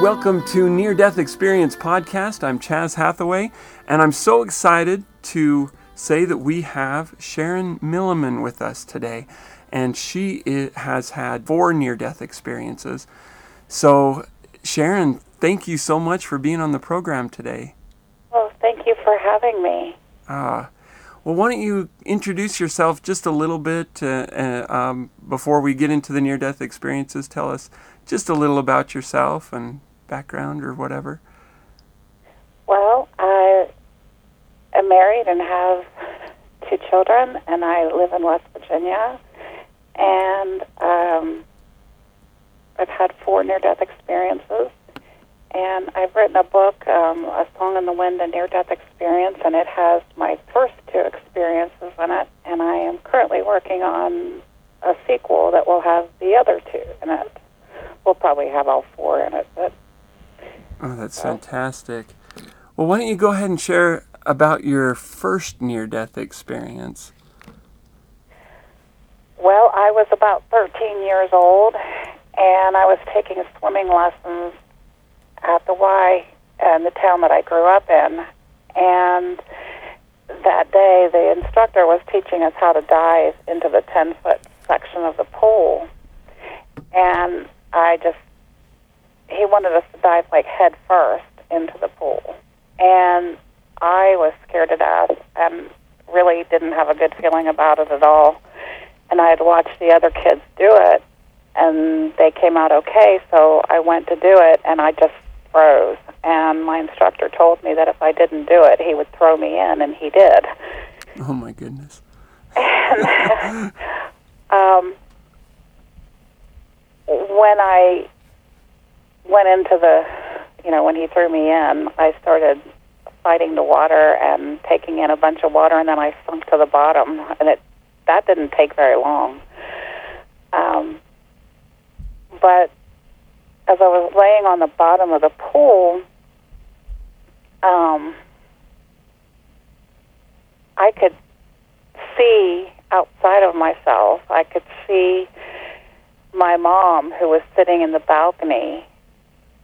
Welcome to Near Death Experience Podcast. I'm Chaz Hathaway, and I'm so excited to say that we have Sharon Milliman with us today. And she has had four near death experiences. So, Sharon, thank you so much for being on the program today. Well, thank you for having me. Uh, well, why don't you introduce yourself just a little bit uh, uh, um, before we get into the near death experiences? Tell us just a little about yourself and background or whatever. Well, I am married and have two children, and I live in West Virginia. And um, I've had four near death experiences. And I've written a book, um, A Song in the Wind, a near death experience, and it has my first two experiences in it. And I am currently working on a sequel that will have the other two in it. We'll probably have all four in it, but Oh, that's fantastic. Well, why don't you go ahead and share about your first near death experience? Well, I was about 13 years old, and I was taking swimming lessons at the Y in the town that I grew up in. And that day, the instructor was teaching us how to dive into the 10 foot section of the pool. And I just, he wanted us to dive like head first into the pool. And I was scared to death and really didn't have a good feeling about it at all and I had watched the other kids do it, and they came out okay. So I went to do it, and I just froze. And my instructor told me that if I didn't do it, he would throw me in, and he did. Oh my goodness. And um, when I went into the, you know, when he threw me in, I started fighting the water and taking in a bunch of water, and then I sunk to the bottom, and it that didn't take very long. Um, but as I was laying on the bottom of the pool, um, I could see outside of myself. I could see my mom, who was sitting in the balcony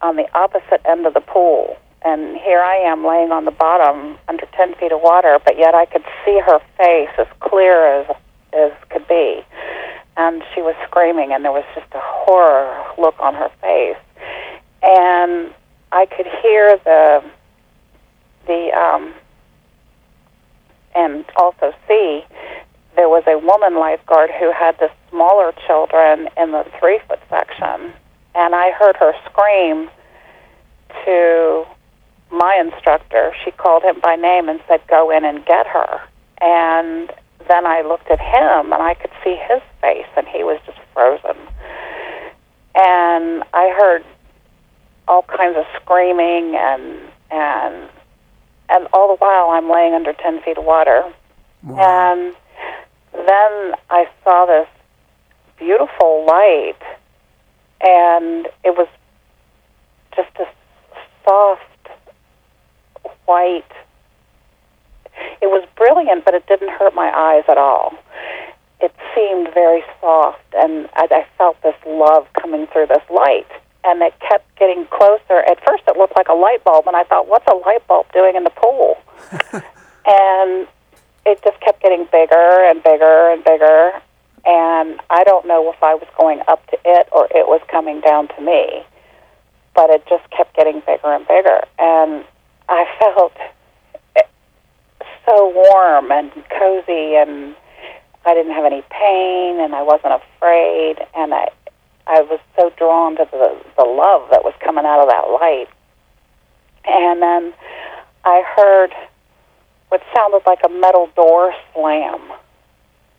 on the opposite end of the pool. And here I am laying on the bottom under 10 feet of water, but yet I could see her face as clear as as could be. And she was screaming, and there was just a horror look on her face. And I could hear the the um, and also see there was a woman lifeguard who had the smaller children in the three foot section, and I heard her scream to my instructor. She called him by name and said, "Go in and get her." And then I looked at him and I could see his face and he was just frozen. And I heard all kinds of screaming and and and all the while I'm laying under ten feet of water. Wow. And then I saw this beautiful light and it was just a soft white it was brilliant, but it didn't hurt my eyes at all. It seemed very soft, and I, I felt this love coming through this light. And it kept getting closer. At first, it looked like a light bulb, and I thought, "What's a light bulb doing in the pool?" and it just kept getting bigger and bigger and bigger. And I don't know if I was going up to it or it was coming down to me, but it just kept getting bigger and bigger. And I felt so warm and cozy and I didn't have any pain and I wasn't afraid and I I was so drawn to the the love that was coming out of that light. And then I heard what sounded like a metal door slam.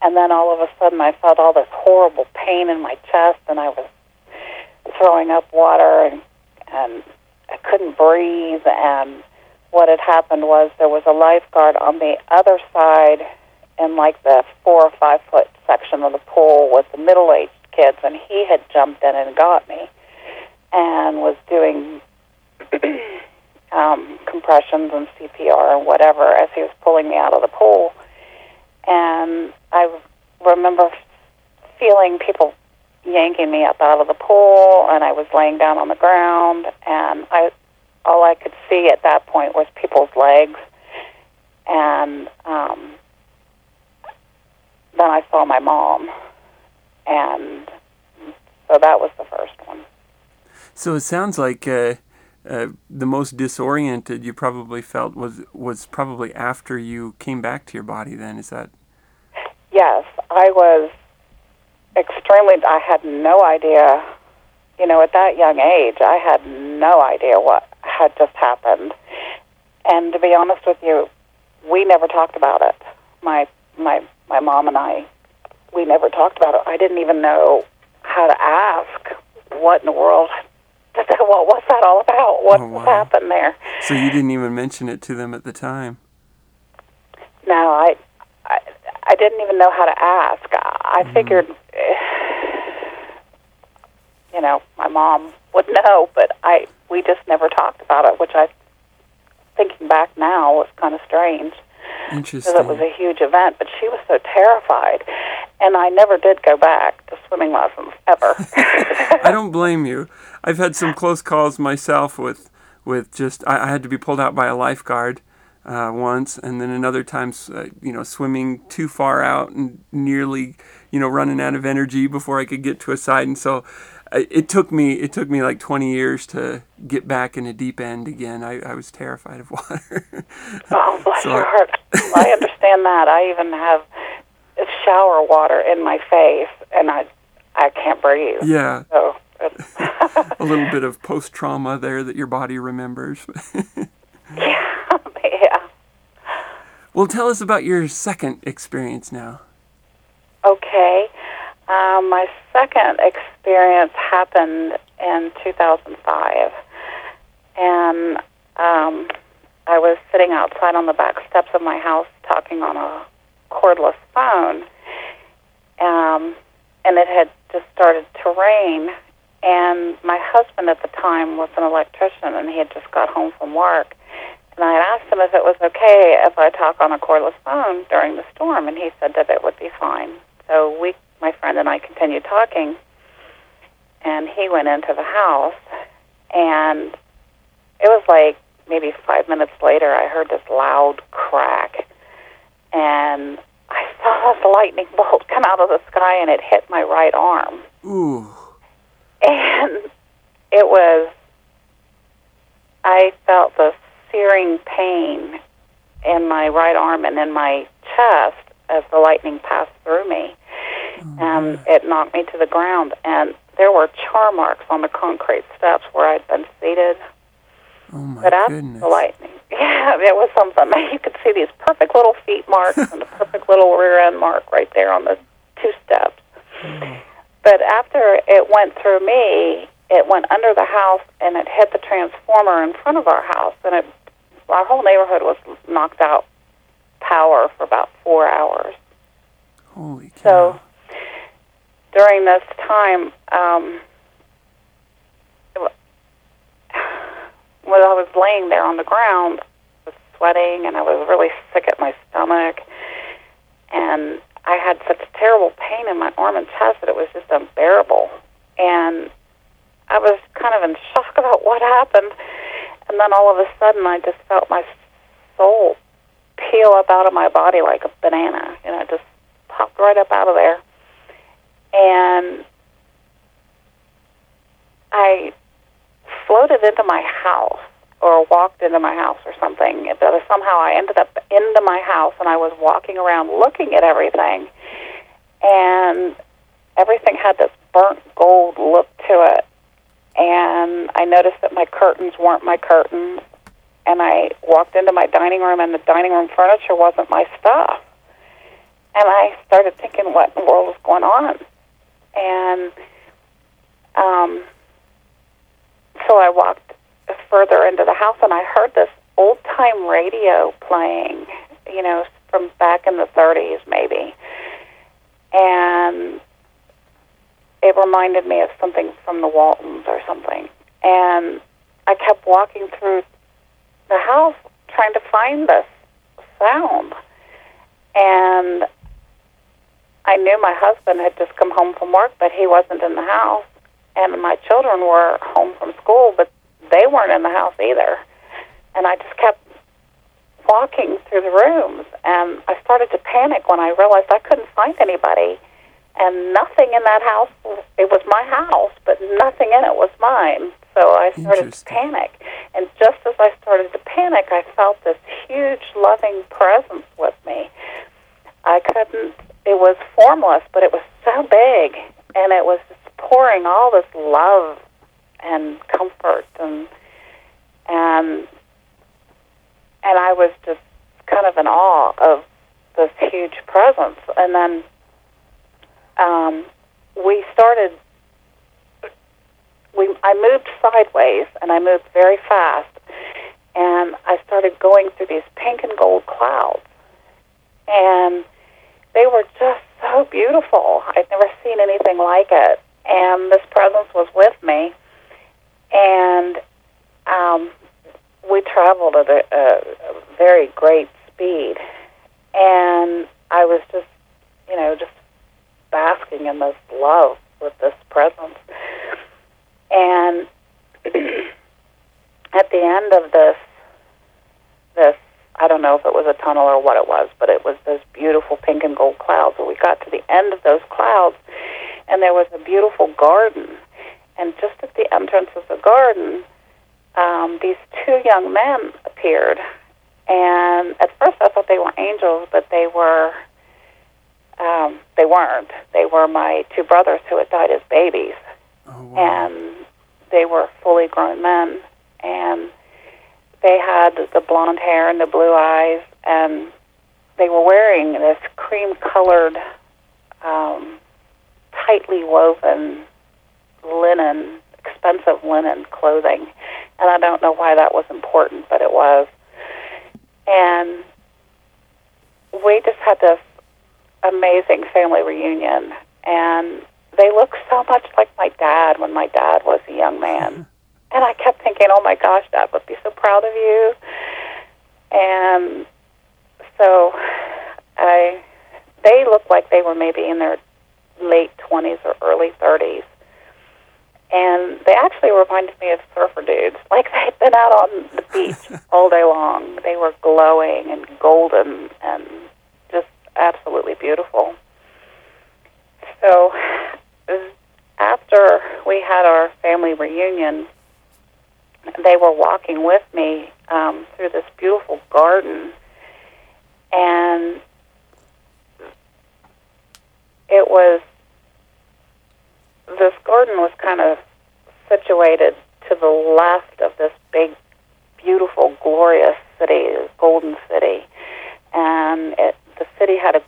And then all of a sudden I felt all this horrible pain in my chest and I was throwing up water and and I couldn't breathe and what had happened was there was a lifeguard on the other side in like the four or five foot section of the pool with the middle aged kids and he had jumped in and got me and was doing um, compressions and CPR and whatever as he was pulling me out of the pool. And I remember feeling people yanking me up out of the pool, and I was laying down on the ground, and I all I could see at that point was people's legs, and um, then I saw my mom, and so that was the first one. So it sounds like uh, uh, the most disoriented you probably felt was was probably after you came back to your body. Then is that? Yes, I was extremely. I had no idea. You know, at that young age, I had no idea what had just happened. And to be honest with you, we never talked about it. My my my mom and I, we never talked about it. I didn't even know how to ask what in the world what was that all about? What Oh, wow. happened there? So you didn't even mention it to them at the time. No, I, I, I didn't even know how to ask. I Mm-hmm. figured, eh, you know, my mom would know, but I, we just never talked about it, which I, thinking back now, was kind of strange Interesting. because it was a huge event. But she was so terrified, and I never did go back to swimming lessons ever. I don't blame you. I've had some close calls myself with with just I, I had to be pulled out by a lifeguard uh, once, and then another time, uh, you know swimming too far out and nearly you know running out of energy before I could get to a side, and so uh, it took me it took me like 20 years to get back in a deep end again. I, I was terrified of water. Oh, bless So- your heart. I understand that. I even have shower water in my face, and I I can't breathe. yeah, So a little bit of post trauma there that your body remembers. yeah, yeah. Well, tell us about your second experience now. Okay. Um, my second experience happened in 2005, and um, I was sitting outside on the back steps of my house talking on a cordless phone, um, and it had just started to rain. And my husband at the time was an electrician, and he had just got home from work. And I had asked him if it was okay if I talk on a cordless phone during the storm, and he said that it would be fine. So we, my friend and I, continued talking, and he went into the house, and it was like maybe five minutes later, I heard this loud crack, and I saw this lightning bolt come out of the sky, and it hit my right arm, Ooh. and it was. I felt this searing pain in my right arm and in my chest as the lightning passed through me. Oh, and it knocked me to the ground. And there were char marks on the concrete steps where I'd been seated. Oh my But after goodness. the lightning, yeah, it was something. You could see these perfect little feet marks and a perfect little rear end mark right there on the two steps. Oh. But after it went through me, it went under the house and it hit the transformer in front of our house, and it our whole neighborhood was knocked out power for about four hours. Holy cow. So during this time, um, when I was laying there on the ground, I was sweating and I was really sick at my stomach, and I had such terrible pain in my arm and chest that it was just unbearable. And I was kind of in shock about what happened. And then all of a sudden, I just felt my soul peel up out of my body like a banana. You know, it just popped right up out of there. And I floated into my house or walked into my house or something. But somehow I ended up into my house and I was walking around looking at everything. And everything had this burnt gold look to it. And I noticed that my curtains weren't my curtains. And I walked into my dining room, and the dining room furniture wasn't my stuff. And I started thinking, what in the world was going on? And um, so I walked further into the house, and I heard this old time radio playing, you know, from back in the 30s, maybe. And it reminded me of something from the Waltons or something. And I kept walking through the house trying to find this sound. And I knew my husband had just come home from work, but he wasn't in the house. And my children were home from school, but they weren't in the house either. And I just kept walking through the rooms, and I started to panic when I realized I couldn't find anybody. And nothing in that house, it was my house, but nothing in it was mine. So I started to panic. And just as I started to panic, I felt this huge, loving presence with me. I couldn't, it was formless, but it was so big. And it was just pouring all this love and comfort and, and, and I was just kind of in awe of this huge presence. And then um, we started we I moved sideways and I moved very fast and I started going through these pink and gold clouds. And they were just so beautiful. I'd never seen anything like it. And this presence was with me. And um, we traveled at a, a very great speed. And I was just you know just basking in this love with this presence and at the end of this, this I don't know if it was a tunnel or what it was, but it was those beautiful pink and gold clouds. And we got to the end of those clouds, and there was a beautiful garden. And just at the entrance of the garden, um, these two young men appeared. And at first, I thought they were angels, but they were um, they weren't. They were my two brothers who had died as babies. Oh, wow. And they were fully grown men, and they had the blonde hair and the blue eyes, and they were wearing this cream-colored, um, tightly woven linen, expensive linen clothing, and I don't know why that was important, but it was. And we just had this amazing family reunion, and they look so much like my dad when my dad was a young man. And I kept thinking, oh my gosh, Dad would be so proud of you. And so I, they looked like they were maybe in their late 20s or early 30s. And they actually reminded me of surfer dudes. Like they'd been out on the beach all day long. They were glowing and golden and absolutely beautiful. So after we had our family reunion, they were walking with me um, through this beautiful garden, and it was this garden was kind of situated to the left of this big, beautiful, glorious city, golden city, and it, the city had a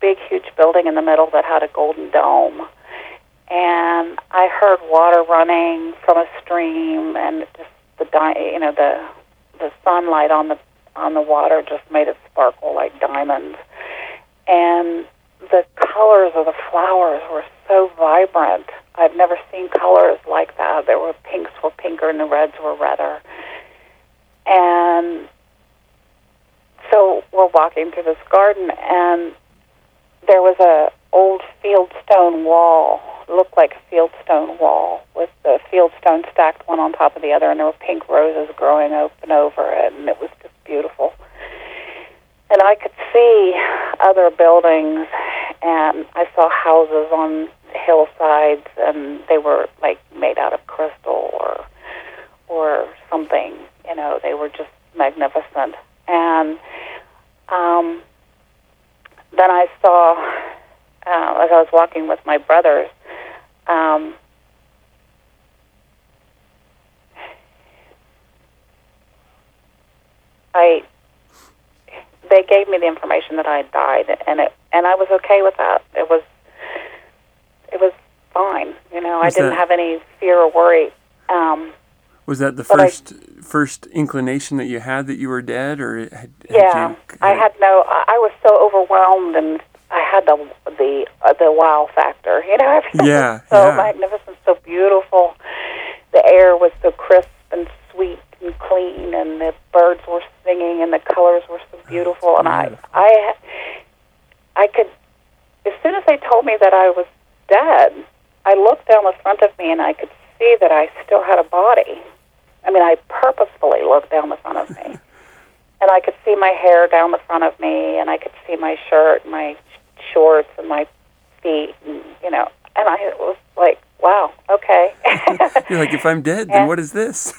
big, huge building in the middle that had a golden dome and I heard water running from a stream, and just the di- you know the the sunlight on the on the water just made it sparkle like diamonds, and the colors of the flowers were so vibrant. I've never seen colors like that. There were pinks were pinker and the reds were redder, and so we're walking through this garden, and there was a old fieldstone wall looked like a fieldstone wall with the fieldstone stacked one on top of the other, and there were pink roses growing open over it, and it was just beautiful. And I could see other buildings, and I saw houses on hillsides, and they were like made out of crystal or or something. You know, they were just magnificent. And um, then I saw, uh, as I was walking with my brothers, um, I they gave me the information that I had died, and it and I was okay with that. It was it was fine. You know, was I didn't that, have any fear or worry. Um, was that the first I, first inclination that you had that you were dead, or had, had yeah? You, I had no. I was so overwhelmed and I had the the uh, the wow factor. You know, everything yeah, was so yeah. magnificent, so beautiful. The air was so crisp and sweet and clean, and the birds were singing, and the colors were so beautiful. And I, I, I could, as soon as they told me that I was dead, I looked down the front of me and I could see that I still had a body. I mean, I purposefully looked down the front of me. and I could see my hair down the front of me, and I could see my shirt, my shorts, and my feet, and, you know, and I was like, wow, okay. You're like, if I'm dead, then what is this?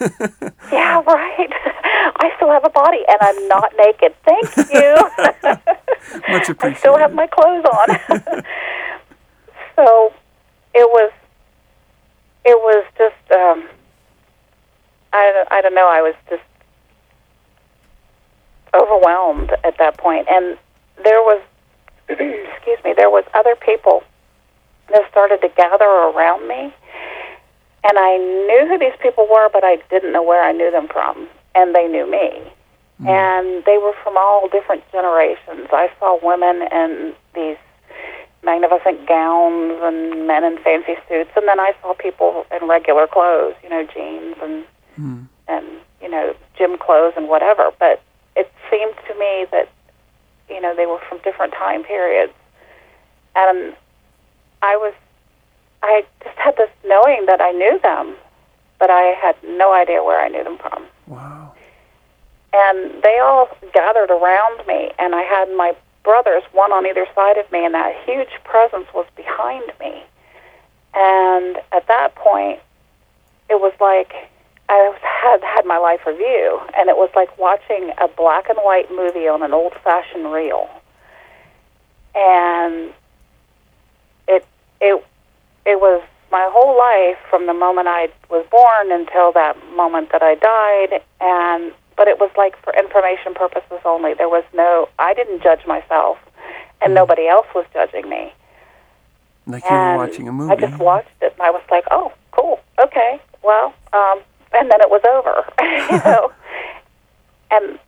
yeah, right. I still have a body, and I'm not naked. Thank you. Much appreciated. I still have my clothes on. so it was, it was just, um, I, I don't know, I was just overwhelmed at that. And there was, excuse me, there was other people that started to gather around me. And I knew who these people were, but I didn't know where I knew them from. And they knew me. Mm. And they were from all different generations. I saw women in these magnificent gowns and men in fancy suits. And then I saw people in regular clothes, you know, jeans and, mm. and you know, gym clothes and whatever. But it seemed to me that, you know, they were from different time periods. And I was, I just had this knowing that I knew them, but I had no idea where I knew them from. Wow. And they all gathered around me, and I had my brothers, one on either side of me, and that huge presence was behind me. And at that point, it was like I had had my life review, and it was like watching a black and white movie on an old fashioned reel. And it it it was my whole life from the moment I was born until that moment that I died and but it was like for information purposes only. There was no I didn't judge myself and mm. nobody else was judging me. Like you were watching a movie. I just watched it and I was like, "Oh, cool. Okay. Well, um and then it was over." you know. and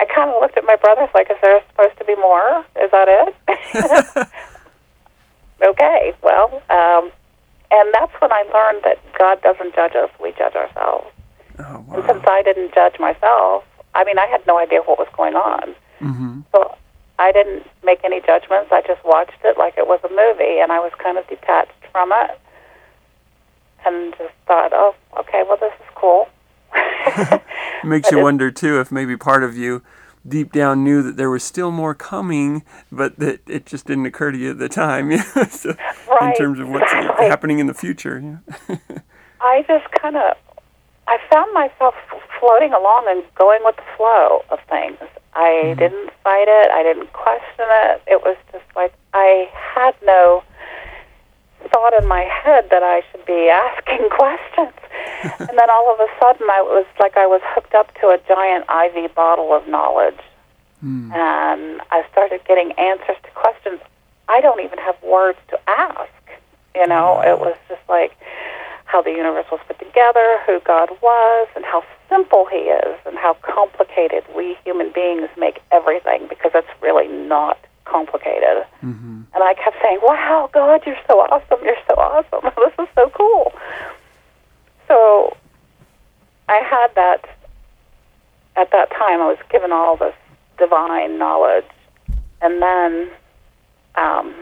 I kind of looked at my brothers like, "Is there supposed to be more? Is that it?" okay, well, um, and that's when I learned that God doesn't judge us; we judge ourselves. Oh, wow. And since I didn't judge myself, I mean, I had no idea what was going on. Mm-hmm. So I didn't make any judgments. I just watched it like it was a movie, and I was kind of detached from it, and just thought, "Oh, okay, well, this is cool." makes you wonder too if maybe part of you deep down knew that there was still more coming, but that it just didn't occur to you at the time. so, right, in terms of what's exactly. happening in the future. I just kind of, I found myself floating along and going with the flow of things. I mm-hmm. didn't fight it. I didn't question it. It was just like I had no thought in my head that I should be asking questions. and then all of a sudden, I was like I was hooked up to a giant IV bottle of knowledge. Mm. And I started getting answers to questions I don't even have words to ask. You know, it was just like how the universe was put together, who God was, and how simple He is, and how complicated we human beings make everything because it's really not complicated. Mm-hmm. And I kept saying, "Wow, God, you're so awesome! You're so awesome! this is so cool." So I had that at that time. I was given all this divine knowledge, and then um,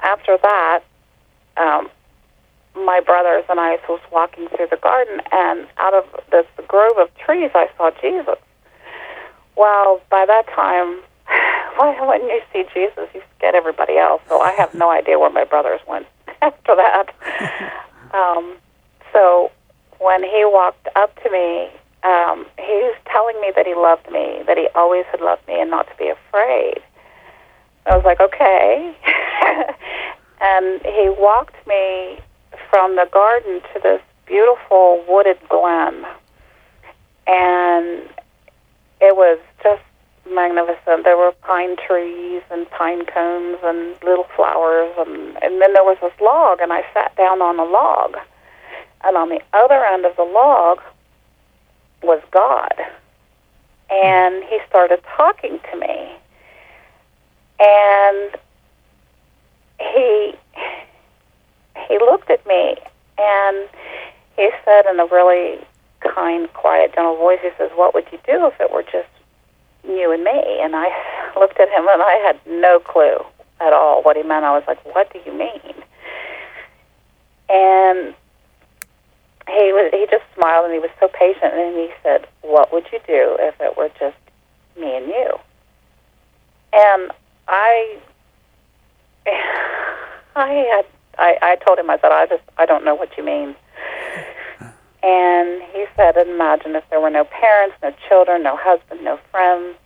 after that, um, my brothers and I was walking through the garden, and out of this grove of trees, I saw Jesus. Well, by that time, well, when you see Jesus, you forget everybody else. So I have no idea where my brothers went after that. um, so when he walked up to me, um, he was telling me that he loved me, that he always had loved me, and not to be afraid. I was like, okay. and he walked me from the garden to this beautiful wooded glen. And it was just magnificent. There were pine trees and pine cones and little flowers, and, and then there was this log, and I sat down on a log. And on the other end of the log was God. And he started talking to me. And he he looked at me and he said in a really kind, quiet, gentle voice, he says, What would you do if it were just you and me. And I looked at him and I had no clue at all what he meant. I was like, what do you mean? And he was he just smiled and he was so patient and he said, "What would you do if it were just me and you?" And I I had I, I told him I said I just I don't know what you mean. And he said, Imagine if there were no parents, no children, no husband, no friends.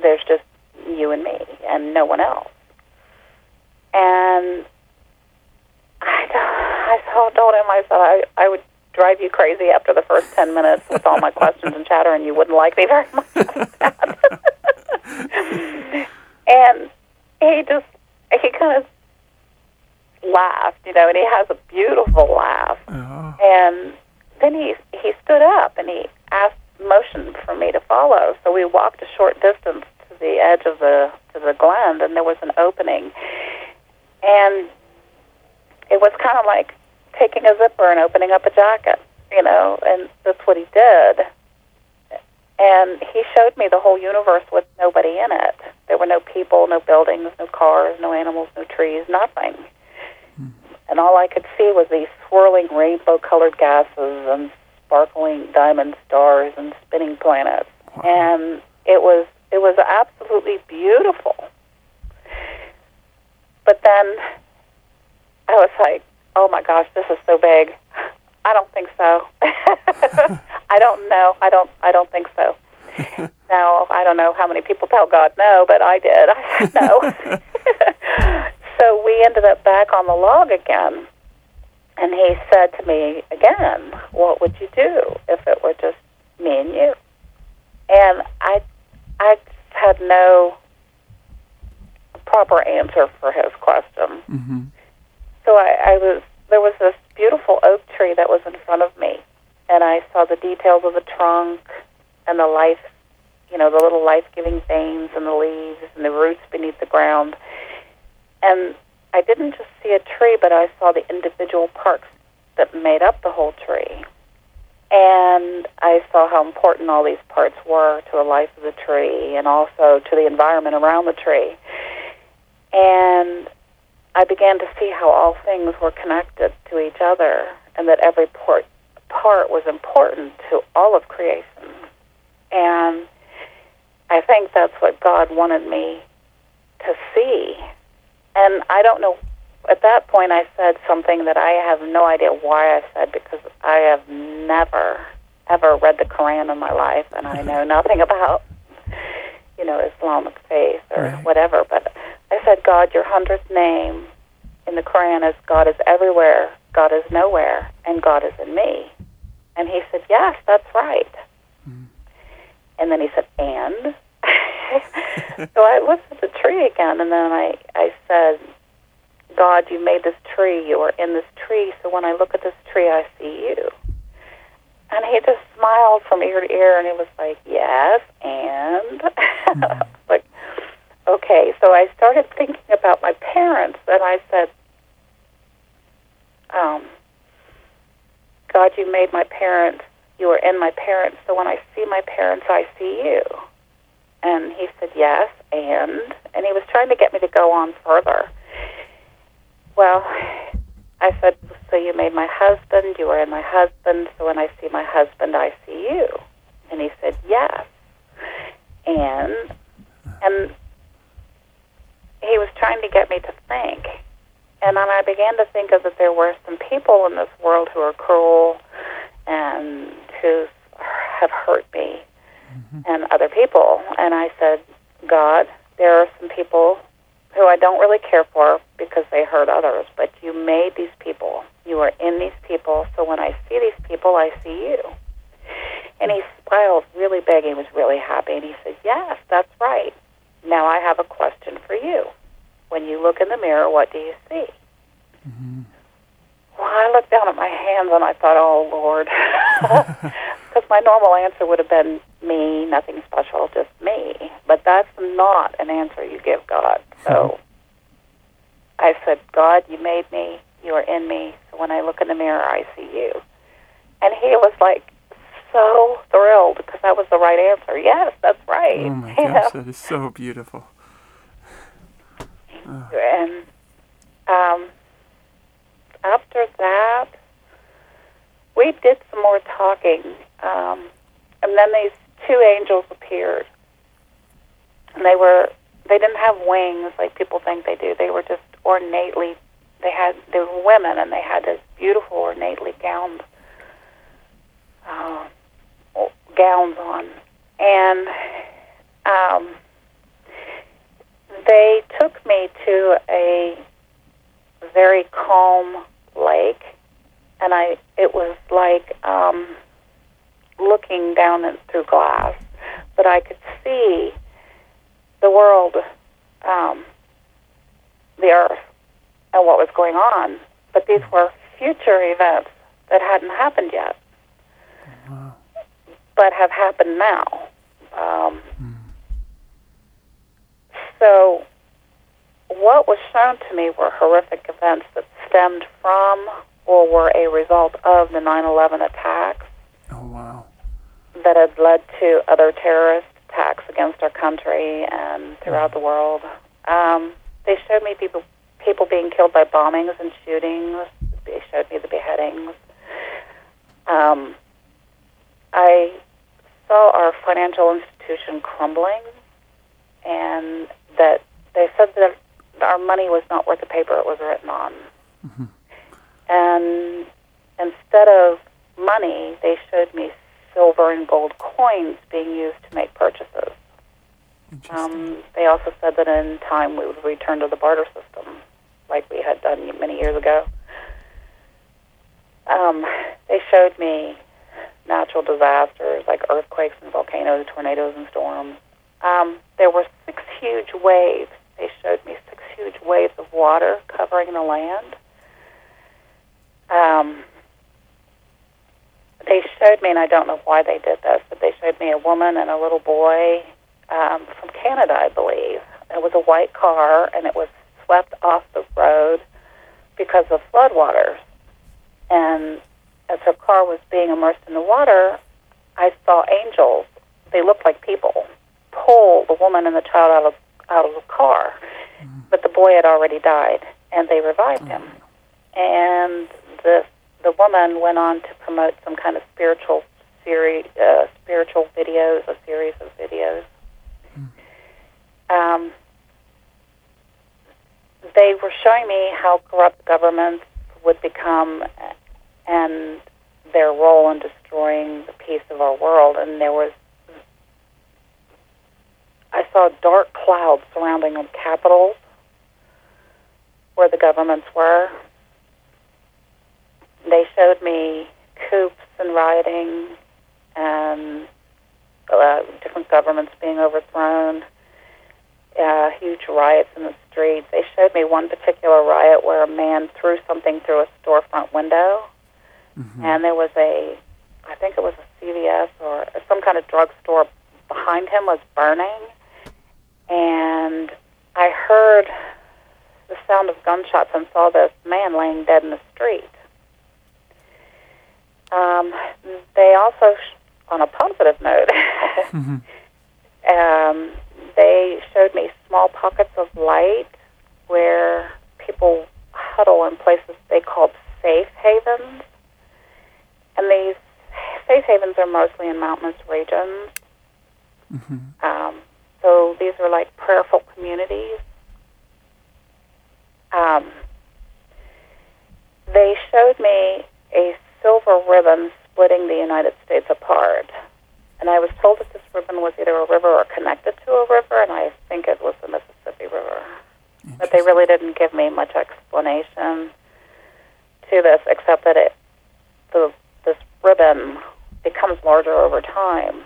There's just you and me and no one else. And I, I told him, I said, I, I would drive you crazy after the first 10 minutes with all my questions and chatter, and you wouldn't like me very much. and he just, he kind of laughed, you know, and he has a beautiful laugh. Oh. And then he he stood up and he asked motion for me to follow. So we walked a short distance to the edge of the to the glen, and there was an opening, and it was kind of like taking a zipper and opening up a jacket, you know, and that's what he did. And he showed me the whole universe with nobody in it. There were no people, no buildings, no cars, no animals, no trees, nothing hmm. and all I could see was these swirling rainbow colored gases and sparkling diamond stars and spinning planets. Wow. And it was it was absolutely beautiful. But then I was like, "Oh my gosh, this is so big. I don't think so. I don't know. I don't I don't think so." now, I don't know how many people tell God no, but I did. I said no. so we ended up back on the log again. And he said to me again, What would you do if it were just me and you? And I I had no proper answer for his question. Mm-hmm. So I, I was there was this beautiful oak tree that was in front of me and I saw the details of the trunk and the life you know, the little life giving veins and the leaves and the roots beneath the ground and I didn't just see a tree, but I saw the individual parts that made up the whole tree. And I saw how important all these parts were to the life of the tree and also to the environment around the tree. And I began to see how all things were connected to each other and that every part, part was important to all of creation. And I think that's what God wanted me to see and I don't know. At that point, I said something that I have no idea why I said because I have never, ever read the Quran in my life, and I know nothing about, you know, Islamic faith or Right. whatever. But I said, God, your hundredth name in the Quran is God is everywhere, God is nowhere, and God is in me. And he said, Yes, that's right. Mm. And then he said, And? so I looked at the tree again, and then I, I said, God, you made this tree. You are in this tree. So when I look at this tree, I see you. And he just smiled from ear to ear, and he was like, Yes, and? Mm. like, okay. So I started thinking about my parents, and I said, um, God, you made my parents. You are in my parents. So when I see my parents, I see you. And he said, Yes, and? And he was trying to get me to go on further. Well, I said, So you made my husband, you are in my husband, so when I see my husband, I see you. And he said, Yes. And, and he was trying to get me to think. And then I began to think of that there were some people in this world who are cruel and who have hurt me mm-hmm. and other people. And I said, God, there are some people who I don't really care for because they hurt others, but you made these people. You are in these people, so when I see these people, I see you. And he smiled really big. He was really happy. And he said, Yes, that's right. Now I have a question for you. When you look in the mirror, what do you see? mhm Well, I looked down at my hands and I thought, oh, Lord. Because my normal answer would have been me, nothing special, just me. But that's not an answer you give God. So I said, God, you made me. You are in me. So when I look in the mirror, I see you. And he was like so thrilled because that was the right answer. Yes, that's right. Oh my gosh, that is so beautiful. And um, after that, we did some more talking. Um, and then these two angels appeared. And they were, they didn't have wings like people think they do. They were just ornately, they had, they were women and they had this beautiful, ornately gowned uh, gowns on. And um, they took me to a very calm lake, and I it was like um, looking down in, through glass, but I could see the world, um, the earth, and what was going on. But these were future events that hadn't happened yet, Wow. but have happened now. Um, So, what was shown to me were horrific events that stemmed from or were a result of the 9 11 attacks Oh wow. that had led to other terrorist attacks against our country and throughout the world. Um, they showed me people people being killed by bombings and shootings. They showed me the beheadings. Um, I saw our financial institution crumbling, and that they said that our money was not worth the paper it was written on. And instead of money, they showed me silver and gold coins being used to make purchases. Um, they also said that in time we would return to the barter system, like we had done many years ago. Um, they showed me natural disasters like earthquakes and volcanoes, tornadoes and storms. Um, there were six huge waves. They showed me six huge waves of water covering the land. Um, they showed me, and I don't know why they did this, but they showed me a woman and a little boy um, from Canada, I believe. It was a white car, and it was swept off the road because of floodwaters. And as her car was being immersed in the water, I saw angels. They looked like people pull the woman and the child out of out of the car, but the boy had already died, and they revived him. And the the woman went on to promote some kind of spiritual series, uh, spiritual videos, a series of videos. Um, they were showing me how corrupt governments would become and their role in destroying the peace of our world. And there was, I saw dark clouds surrounding the capitals where the governments were. They showed me coups and rioting and uh, different governments being overthrown, uh, huge riots in the streets. They showed me one particular riot where a man threw something through a storefront window, and there was a, I think it was a CVS or some kind of drugstore behind him was burning, and I heard the sound of gunshots and saw this man laying dead in the street. Um, they also, on a positive note, um, they showed me small pockets of light where people huddle in places they called safe havens. And these safe havens are mostly in mountainous regions. Um, so these are like prayerful communities. Um, they showed me a silver ribbon splitting the United States apart. And I was told that this ribbon was either a river or connected to a river, and I think it was the Mississippi River. But they really didn't give me much explanation to this, except that it the this ribbon becomes larger over time.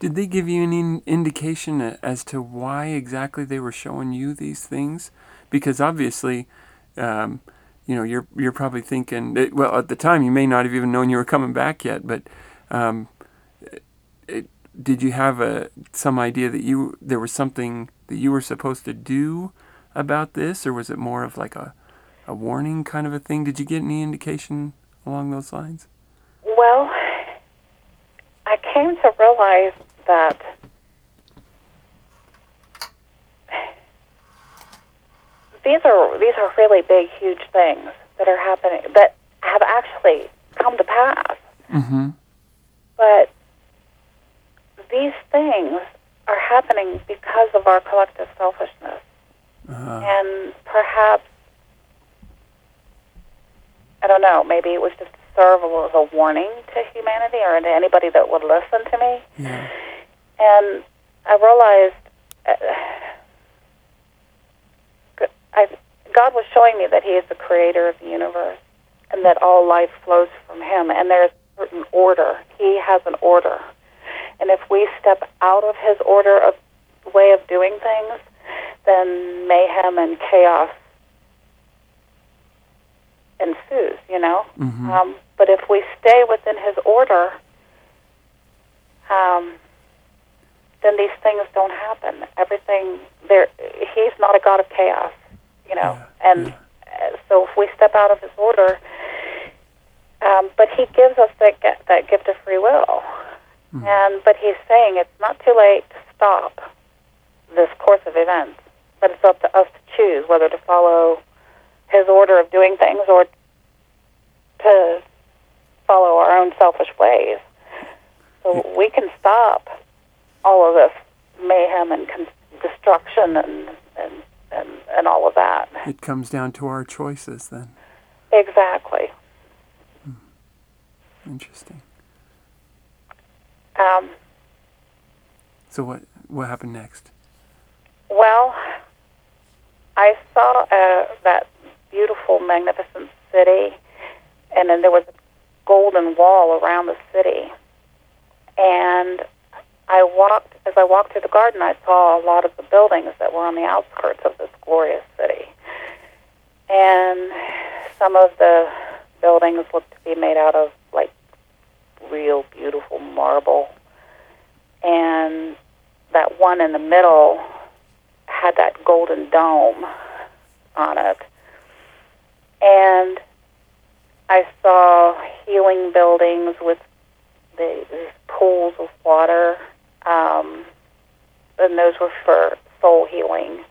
Did they give you any indication as to why exactly they were showing you these things? Because obviously, um, you know, you're you're probably thinking. eh, Well, at the time, you may not have even known you were coming back yet. But um, it, did you have a some idea that you there was something that you were supposed to do about this, or was it more of like a a warning kind of a thing? Did you get any indication along those lines? Well, I came to realize that these are these are really big, huge things that are happening that have actually come to pass. Mm-hmm. But these things are happening because of our collective selfishness. Uh, And perhaps, I don't know, maybe it was just serve as a warning to humanity or to anybody that would listen to me. yeah. And I realized uh, I, God was showing me that He is the creator of the universe and that all life flows from Him. And there's a certain order. He has an order. And if we step out of His order of way of doing things, then mayhem and chaos ensues, you know? Mm-hmm. Um, but if we stay within His order, um, then these things don't happen. Everything there, He's not a God of chaos, you know. Yeah, and uh, so if we step out of His order, um, but He gives us that that gift of free will, Mhm. and but He's saying it's not too late to stop this course of events, but it's up to us to choose whether to follow His order of doing things or to follow our own selfish ways. So we can stop all of this mayhem and con- destruction and, and, and, and all of that. It comes down to our choices then. Exactly. Interesting. Um, So what what happened next? well, I saw uh, that beautiful, magnificent city, and then there was a golden wall around the city. And I walked, as I walked through the garden, I saw a lot of the buildings that were on the outskirts of this glorious city. And some of the buildings looked to be made out of like real beautiful marble. And that one in the middle had that golden dome on it. And I saw healing buildings with the, these pools of water, um, and those were for soul healing.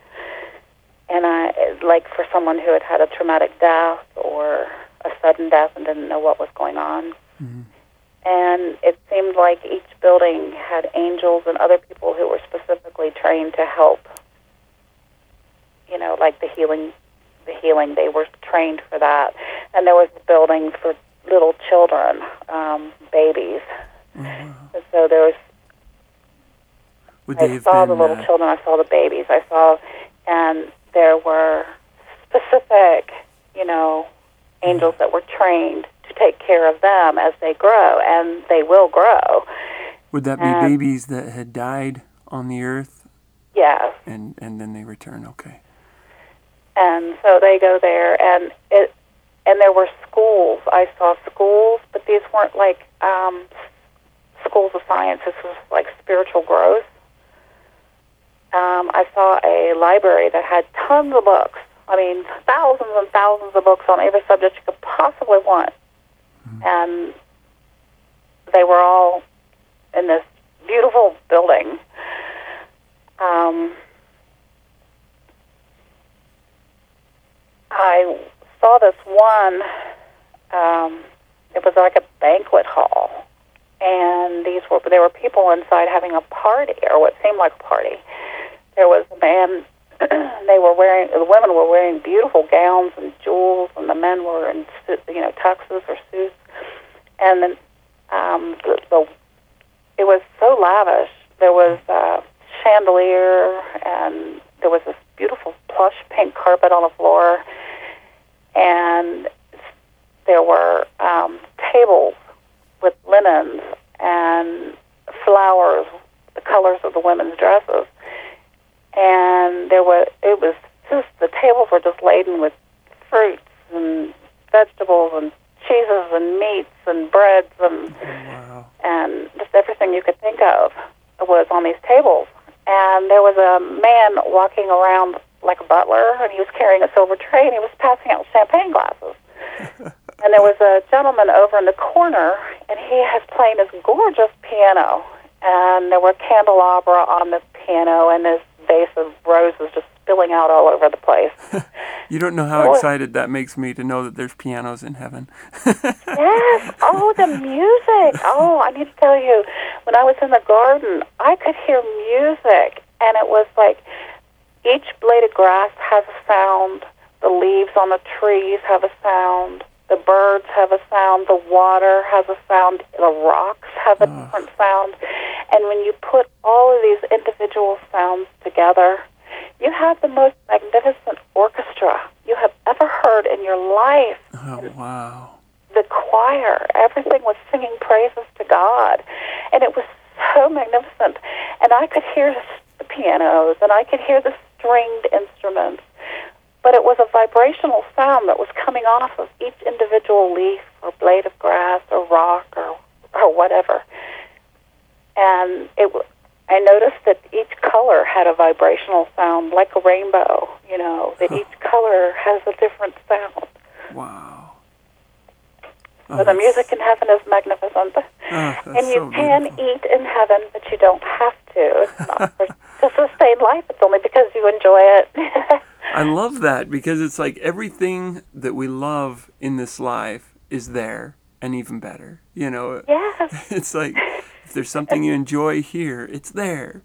And I, like for someone who had had a traumatic death or a sudden death and didn't know what was going on. Mhm. And it seemed like each building had angels and other people who were specifically trained to help. You know, like the healing, the healing. They were trained for that. And there was a building for little children, um, babies. And so there was Would I saw been the little uh, children. I saw the babies. I saw, and there were specific, you know, angels that were trained to take care of them as they grow, and they will grow. would that be uh, babies that had died on the earth Yes, and and then they return? Okay. And so they go there, and it, and there were schools. I saw schools, but these weren't like um, schools of science. This was like spiritual growth. Um, I saw a library that had tons of books. I mean, thousands and thousands of books on every subject you could possibly want. And they were all in this beautiful building. Um, I saw this one. Um, it was like a banquet hall, and these were there were people inside having a party, or what seemed like a party. There was a man. they were wearing the women were wearing beautiful gowns and jewels, and the men were in you know tuxes or suits, and then um, the, the it was so lavish. There was a chandelier, and there was this beautiful plush pink carpet on the floor, and there were um, tables with linens and flowers, the colors of the women's dresses, and there were it was just the tables were just laden with fruits and vegetables and cheeses and meats and breads and wow. and just everything you could think of was on these tables. And there was a man walking around like a butler, and he was carrying a silver tray, and he was passing out champagne glasses. and there was a gentleman over in the corner, and he has playing this gorgeous piano, and there were candelabra on the piano, and his vase of roses just spilling out all over the place. you don't know how Well- excited that makes me to know that there's pianos in heaven. Yes. Oh, the music. Oh, I need to tell you, when I was in the garden, I could hear music, and it was like each blade of grass has a sound. The leaves on the trees have a sound. The birds have a sound. The water has a sound. The rocks have a ah. different sound. And when you put all of these individual sounds together, you have the most magnificent orchestra you have ever heard in your life oh, wow. the choir, everything was singing praises to God. And it was so magnificent. And I could hear the pianos and I could hear the stringed instruments. But it was a vibrational sound that was coming off of each individual leaf or blade of grass or rock or, or whatever. And it I noticed that each color had a vibrational sound, like a rainbow, you know, that each color has a different sound. Wow. So the music in heaven is magnificent. Oh, and you so can eat in heaven, but you don't have to. It's not for, to sustain life. It's only because you enjoy it. I love that because it's like everything that we love in this life is there and even better. You know, yes, it's like if there's something you enjoy here, it's there.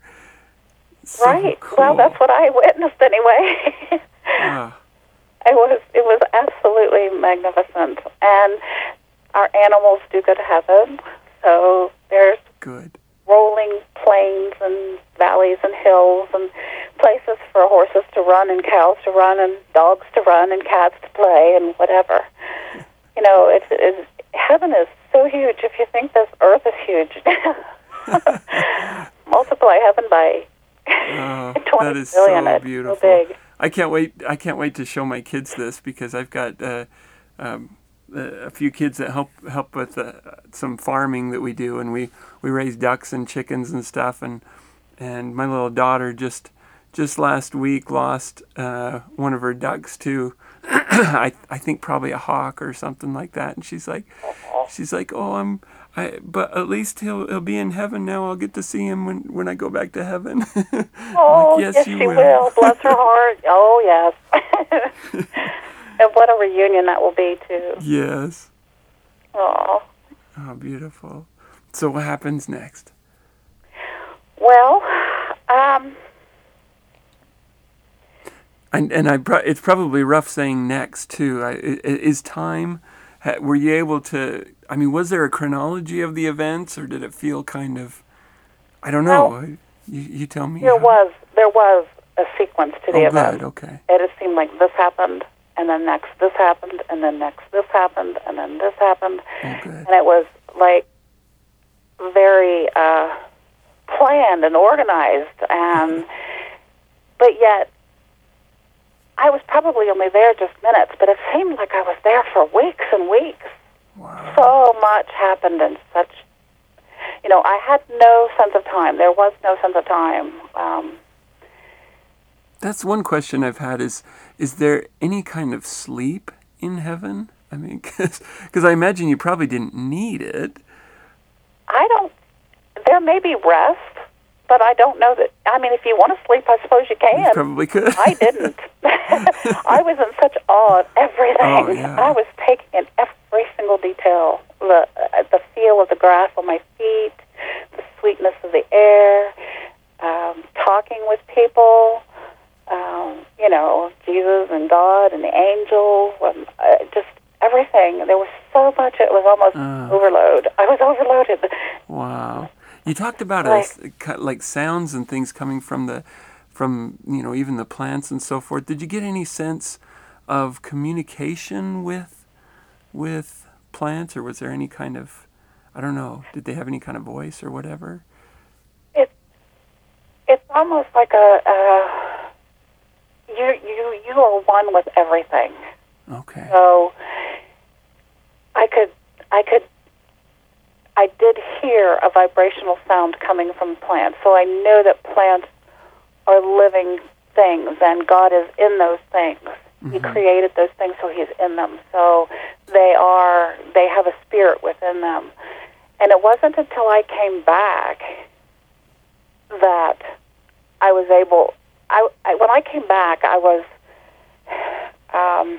Right. Cool. Well, that's what I witnessed anyway. Ah, it was it was absolutely magnificent, and our animals do go to heaven. So there's good. Rolling plains and valleys and hills and places for horses to run and cows to run and dogs to run and cats to play and whatever. You know, it's, it's heaven is so huge. If you think this earth is huge, multiply heaven by Oh, twenty that is billion. so It's beautiful. so big. I can't wait. I can't wait to show my kids this because I've got uh, um, a few kids that help help with uh, some farming that we do, and we, we raise ducks and chickens and stuff. And and my little daughter just just last week lost uh, one of her ducks to I I think probably a hawk or something like that. And she's like she's like, oh, I'm. I, but at least he'll he'll be in heaven now. I'll get to see him when, when I go back to heaven. Oh, yes, yes, you she will. will. Bless her heart. Oh, yes. and what a reunion that will be, too. yes. Oh. Oh, beautiful. So what happens next? Well, um, And and I pro- it's probably rough saying next too. I- is time? Were you able to? I mean, was there a chronology of the events, or did it feel kind of? I don't know. Well, you, you tell me. there how- was there was a sequence to the Oh, event. good. Okay. It just seemed like this happened, and then next this happened, and then next this happened, and then this happened, Oh, good. and it was like very uh, planned and organized, and but yet I was probably only there just minutes, but it seemed like I was there for weeks and weeks. Wow. So much happened in such. You know, I had no sense of time. There was no sense of time. Um, That's one question I've had. Is is there any kind of sleep in heaven? I mean, because I imagine you probably didn't need it. I don't. There may be rest, but I don't know that. I mean, if you want to sleep, I suppose you You can. probably could. I didn't. I was in such awe of everything. Oh, yeah. I was taking in every single detail. The uh, the feel of the grass on my feet, the sweetness of the air, um, talking with people. Um, you know, Jesus and God and the angel, and uh, just everything. There was so much; it was almost Uh. overload. I was overloaded. Wow. You talked about Like- us like sounds and things coming from the from you know even the plants and so forth. Did you get any sense of communication with with plants or was there any kind of I don't know, did they have any kind of voice or whatever? It it's almost like a uh, you you you are one with everything. Okay. So I could I could I did hear a vibrational sound coming from plants. So I know that plants are living things and God is in those things. He mm-hmm. created those things so he's in them. So they are they have a spirit within them. And it wasn't until I came back that I was able. I, I when I came back, I was um,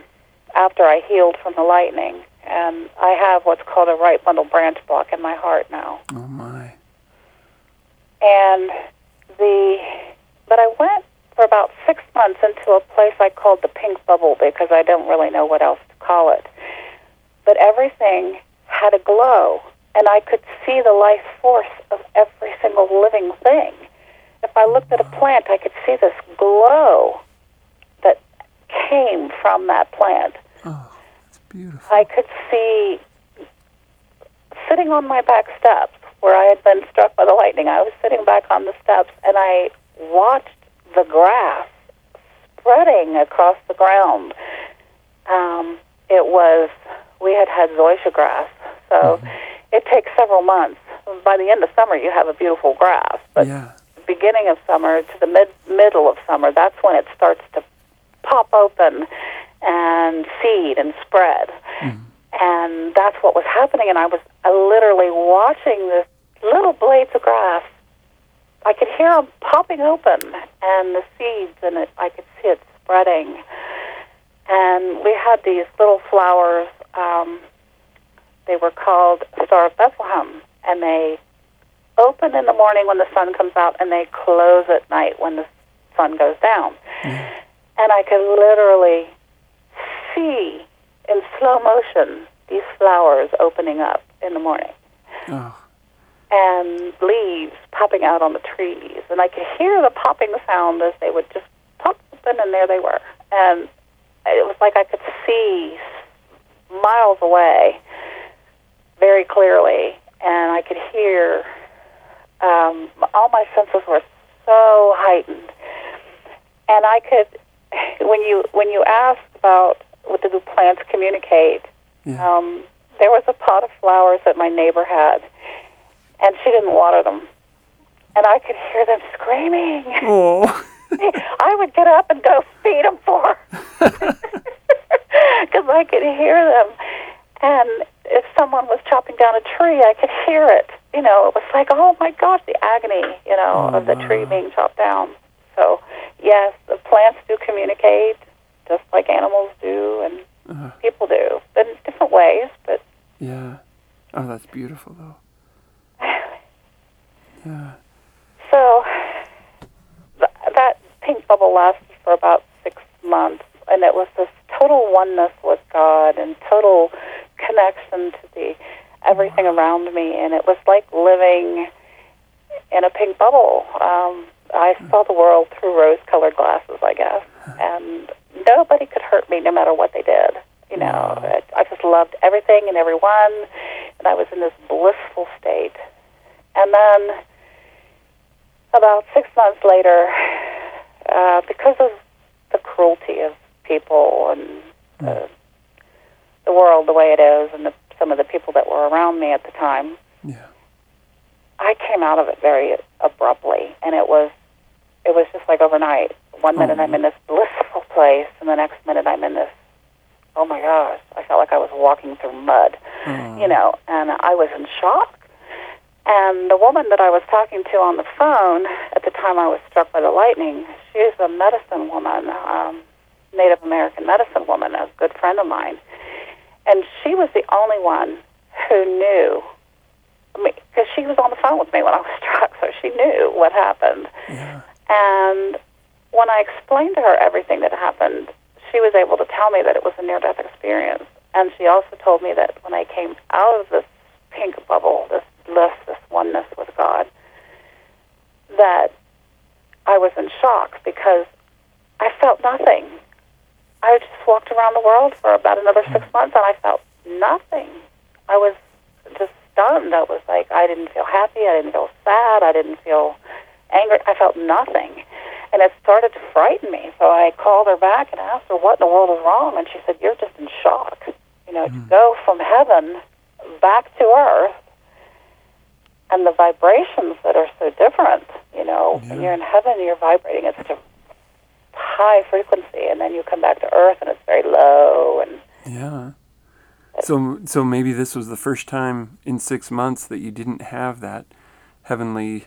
after I healed from the lightning, and I have what's called a right bundle branch block in my heart now. Oh my. And the but I went for about six months into a place I called the pink bubble because I don't really know what else to call it. But everything had a glow, and I could see the life force of every single living thing. If I looked at a plant, I could see this glow that came from that plant. Oh, it's beautiful. I could see sitting on my back steps where I had been struck by the lightning. I was sitting back on the steps and I watched the grass spreading across the ground. Um, it was, we had had zoysia grass, so it takes several months. By the end of summer, you have a beautiful grass, but yeah. Beginning of summer to the mid middle of summer, that's when it starts to pop open and seed and spread. And that's what was happening. And I was uh, literally watching this little blades of grass. I could hear them popping open and the seeds, and it, I could see it spreading. And we had these little flowers. Um, they were called Star of Bethlehem, and they open in the morning when the sun comes out, and they close at night when the sun goes down. Mm. And I could literally see in slow motion these flowers opening up in the morning Oh, and leaves popping out on the trees. And I could hear the popping sound as they would just pop open, and there they were. And it was like I could see miles away very clearly, and I could hear. Um, all my senses were so heightened, and I could. When you when you asked about what do plants communicate, yeah. um, there was a pot of flowers that my neighbor had, and she didn't water them. And I could hear them screaming. oh, I would get up and go feed them for. Because I could hear them. And if someone was chopping down a tree, I could hear it. You know, it was like, oh my gosh, the agony, you know, Oh, of the tree being chopped down. So, yes, the plants do communicate, just like animals do and Uh. people do, but in different ways. But yeah. Oh, that's beautiful though. Yeah. So th- that pink bubble lasted for about six months, and it was this total oneness with God and total connection to the everything around me, and it was like living in a pink bubble. Um, I saw the world through rose-colored glasses, I guess, and nobody could hurt me, no matter what they did. You know, I, I just loved everything and everyone, and I was in this blissful state. And then about six months later, uh, because of the cruelty of people and the, the world the way it is, and the, some of the people that were around me at the time, Yeah. I came out of it very abruptly, and it was it was just like overnight. One minute I'm in this blissful place, and the next minute I'm in this. Oh my gosh! I felt like I was walking through mud, Oh. you know, and I was in shock. And the woman that I was talking to on the phone at the time I was struck by the lightning, she's a medicine woman, um, Native American medicine woman, a good friend of mine, and she was the only one who knew because she was on the phone with me when I was struck, so she knew what happened. Yeah. And when I explained to her everything that happened, she was able to tell me that it was a near death experience. And she also told me that when I came out of this pink bubble, this bliss, this oneness with God, that I was in shock because I felt nothing. I just walked around the world for about another six months and I felt nothing. I was just stunned. I was like, I didn't feel happy. I didn't feel sad. I didn't feel angry. I felt nothing. And it started to frighten me. So I called her back and asked her what in the world is wrong. And she said, You're just in shock. You know, to mm. go from heaven back to earth and the vibrations that are so different. You know, when you're in heaven, you're vibrating at such a high frequency. And then you come back to earth and it's very low. And Yeah. So, so maybe this was the first time in six months that you didn't have that heavenly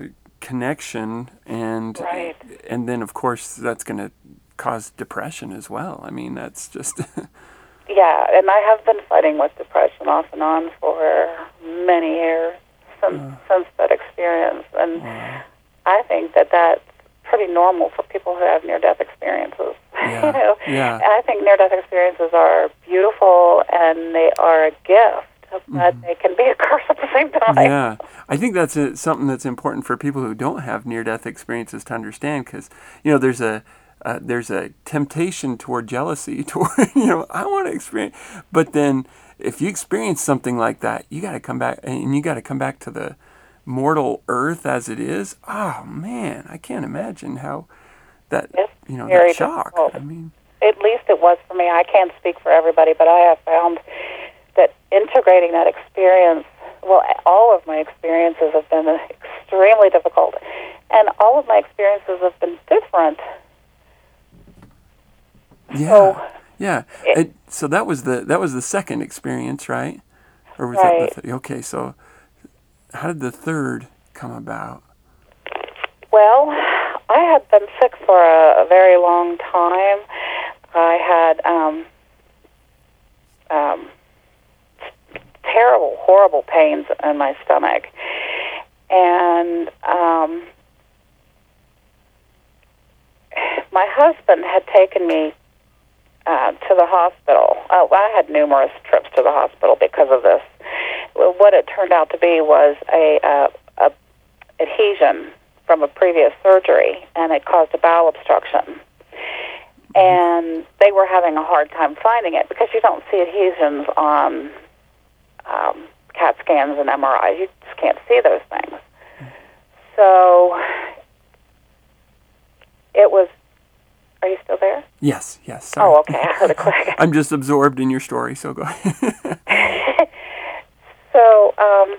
uh, connection, and Right. and then of course that's going to cause depression as well. I mean, that's just Yeah, and I have been fighting with depression off and on for many years since uh. since that experience, and uh. I think that that's pretty normal for people who have near-death experiences. Yeah, you know, yeah. and I think near-death experiences are beautiful and they are a gift, but they can be a curse at the same time. Mm-hmm. yeah. I think that's a, something that's important for people who don't have near-death experiences to understand, because you know there's a uh, there's a temptation toward jealousy, toward you know I want to experience, but then if you experience something like that, you got to come back and you got to come back to the mortal earth as it is. Oh man, I can't imagine how that It's you know that shock. difficult. I mean, at least it was for me. I can't speak for everybody, but I have found that integrating that experience, well, all of my experiences have been extremely difficult. And all of my experiences have been different. yeah, So, yeah. it- It, so that was the that was the second experience, right? Or was Right. that the th- okay? So how did the third come about? Well, I had been sick for a, a very long time. I had um, um, terrible, horrible pains in my stomach, and um, my husband had taken me uh, to the hospital. Uh, I had numerous trips to the hospital because of this. Well, What it turned out to be was a, uh, a adhesion from a previous surgery, and it caused a bowel obstruction. And they were having a hard time finding it because you don't see adhesions on um, CAT scans and MRIs. You just can't see those things. So it was. Are you still there? Yes, yes. Sorry. Oh, okay. I heard a click. I'm just absorbed in your story, so go ahead. So um,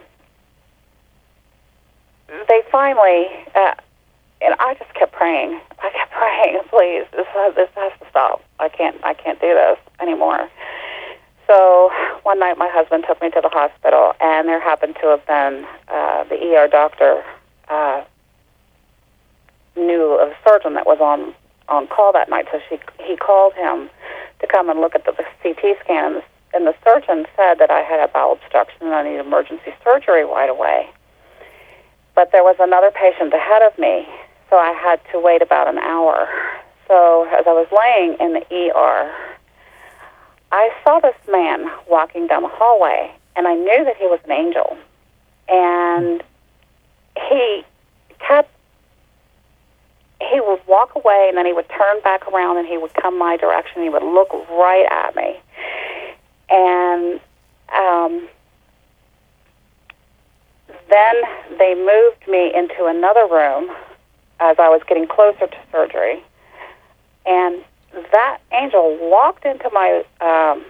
they finally, uh, and I just kept praying. I kept praying, please, this has, this has to stop. I can't, I can't do this anymore. So one night, my husband took me to the hospital, and there happened to have been uh, the ER doctor uh, knew of a surgeon that was on on call that night. So she he called him to come and look at the CT scan, and the, and the surgeon said that I had a bowel obstruction and I needed emergency surgery right away. But there was another patient ahead of me, so I had to wait about an hour. So as I was laying in the ER, I saw this man walking down the hallway, and I knew that he was an angel. And he kept he would walk away and then he would turn back around and he would come my direction. He would look right at me. And um, then they moved me into another room as I was getting closer to surgery. And that angel walked into my um,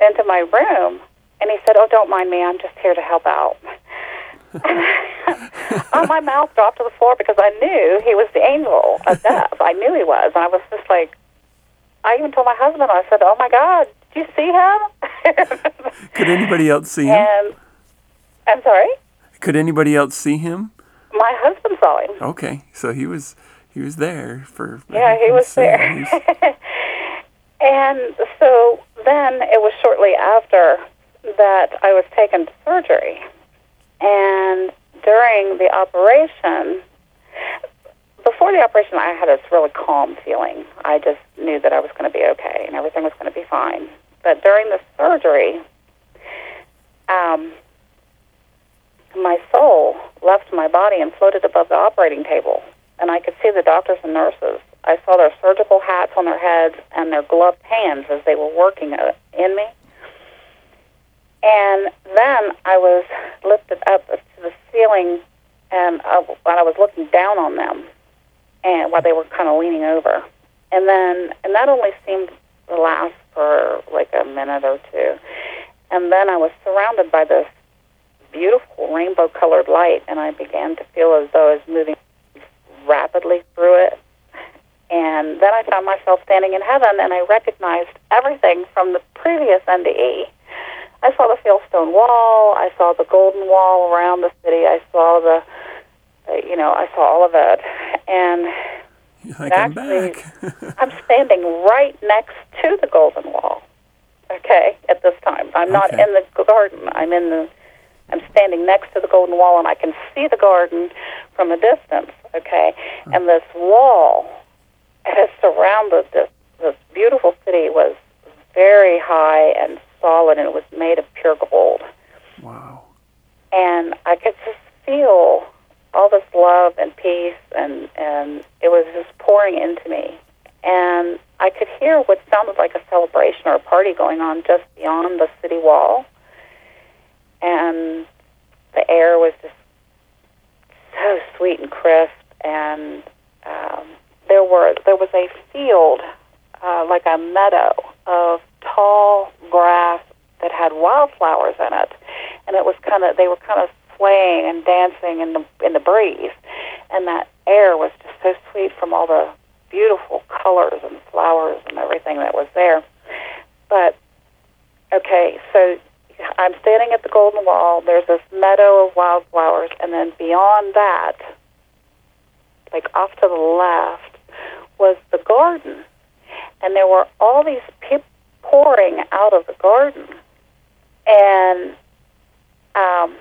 into my room and he said, "Oh, don't mind me. I'm just here to help out." oh, my mouth dropped to the floor because I knew he was the angel of death. I knew he was, and I was just like, I even told my husband. I said, "Oh my God, did you see him?" Could anybody else see him? and I'm sorry, Could anybody else see him? my husband saw him. Okay, so he was he was there for. Yeah, he was there. And so then it was shortly after that I was taken to surgery. And during the operation, before the operation, I had this really calm feeling. I just knew that I was going to be okay and everything was going to be fine. But during the surgery, um, my soul left my body and floated above the operating table. And I could see the doctors and nurses. I saw their surgical hats on their heads and their gloved hands as they were working uh, in me. And then I was lifted up to the ceiling, and I, I was looking down on them, and while they were kind of leaning over. And then, and that only seemed last for like a minute or two. And then I was surrounded by this beautiful rainbow-colored light, and I began to feel as though I was moving rapidly through it. And then I found myself standing in heaven, and I recognized everything from the previous NDE. I saw the fieldstone wall. I saw the golden wall around the city. I saw the, uh, you know, I saw all of it. And like actually, I'm, I'm standing right next to the golden wall. Okay, at this time, I'm not Okay. in the garden. I'm in the. I'm standing next to the golden wall, and I can see the garden from a distance. Okay, and this wall has surrounded this this beautiful city was very high and solid, and it was made of pure gold. Wow. And I could just feel all this love and peace, and and it was just pouring into me. And I could hear what sounded like a celebration or a party going on just beyond the city wall. And the air was just so sweet and crisp, and um, there were there was a field uh, like a meadow of tall grass that had wildflowers in it, and it was kind of they were kind of swaying and dancing in the in the breeze, and that air was just so sweet from all the beautiful colors and flowers and everything that was there. But okay, so I'm standing at the Golden Wall. There's this meadow of wildflowers, and then beyond that, like off to the left, was the garden, and there were all these people pouring out of the garden, and um,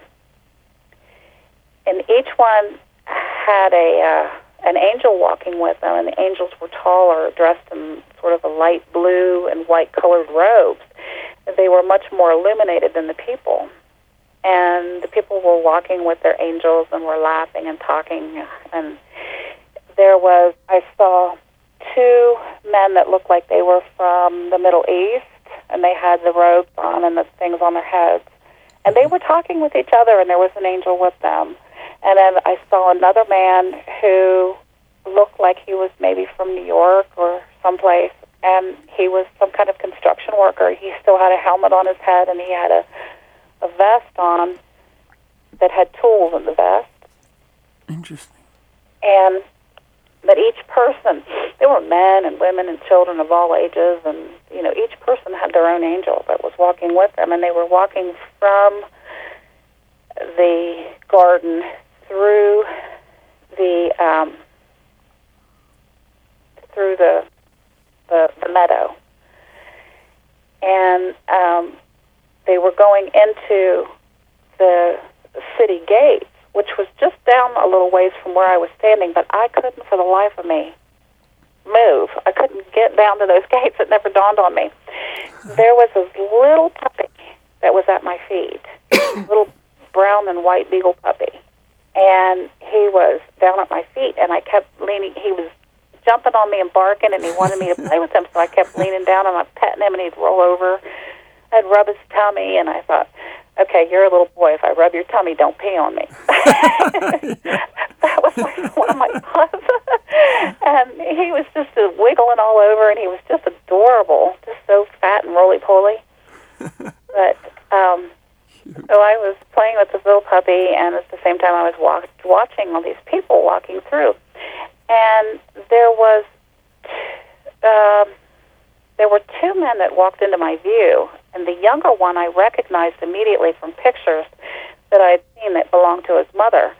and each one had a uh, an angel walking with them, and the angels were taller, dressed in sort of a light blue and white colored robes. They were much more illuminated than the people, and the people were walking with their angels and were laughing and talking, and there was I saw two men that looked like they were from the Middle East, and they had the robes on and the things on their heads, and they were talking with each other, and there was an angel with them. And then I saw another man who looked like he was maybe from New York or someplace, and he was some kind of construction worker. He still had a helmet on his head, and he had a, a vest on that had tools in the vest. Interesting. And but each person, there were men and women and children of all ages, and you know each person had their own angel that was walking with them, and they were walking from the garden through the um, through the, the the meadow, and um, they were going into the city gates, which was just down a little ways from where I was standing, but I couldn't for the life of me move. I couldn't get down to those gates. It never dawned on me. There was this little puppy that was at my feet, little brown and white beagle puppy, and he was down at my feet, and I kept leaning. He was jumping on me and barking, and he wanted me to play with him, so I kept leaning down and I petting him, and he'd roll over. I'd rub his tummy, and I thought, okay, you're a little boy. If I rub your tummy, don't pee on me. that was like one of my thoughts. and he was just uh, wiggling all over, and he was just adorable, just so fat and roly poly. but um, so I was playing with this little puppy, and at the same time, I was walk- watching all these people walking through, and there was. Um, there were two men that walked into my view, and the younger one I recognized immediately from pictures that I had seen that belonged to his mother,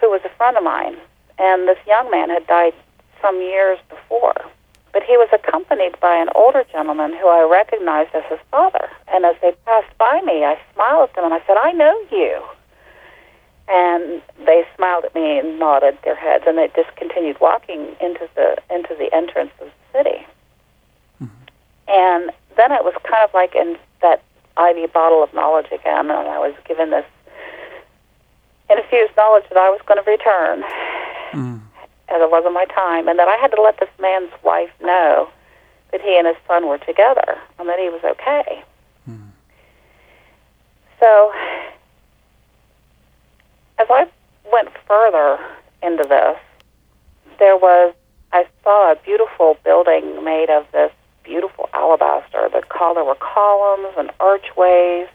who was a friend of mine. And this young man had died some years before. But he was accompanied by an older gentleman who I recognized as his father. And as they passed by me, I smiled at them and I said, I know you. And they smiled at me and nodded their heads, and they just continued walking into the into the entrance of the city. Mm-hmm. And then it was kind of like in that IV bottle of knowledge again, and I was given this infused knowledge that I was going to return. As it wasn't my time, and that I had to let this man's wife know that he and his son were together and that he was okay. Hmm. So, as I went further into this, there was I saw a beautiful building made of this beautiful alabaster. The col- there were columns and archways,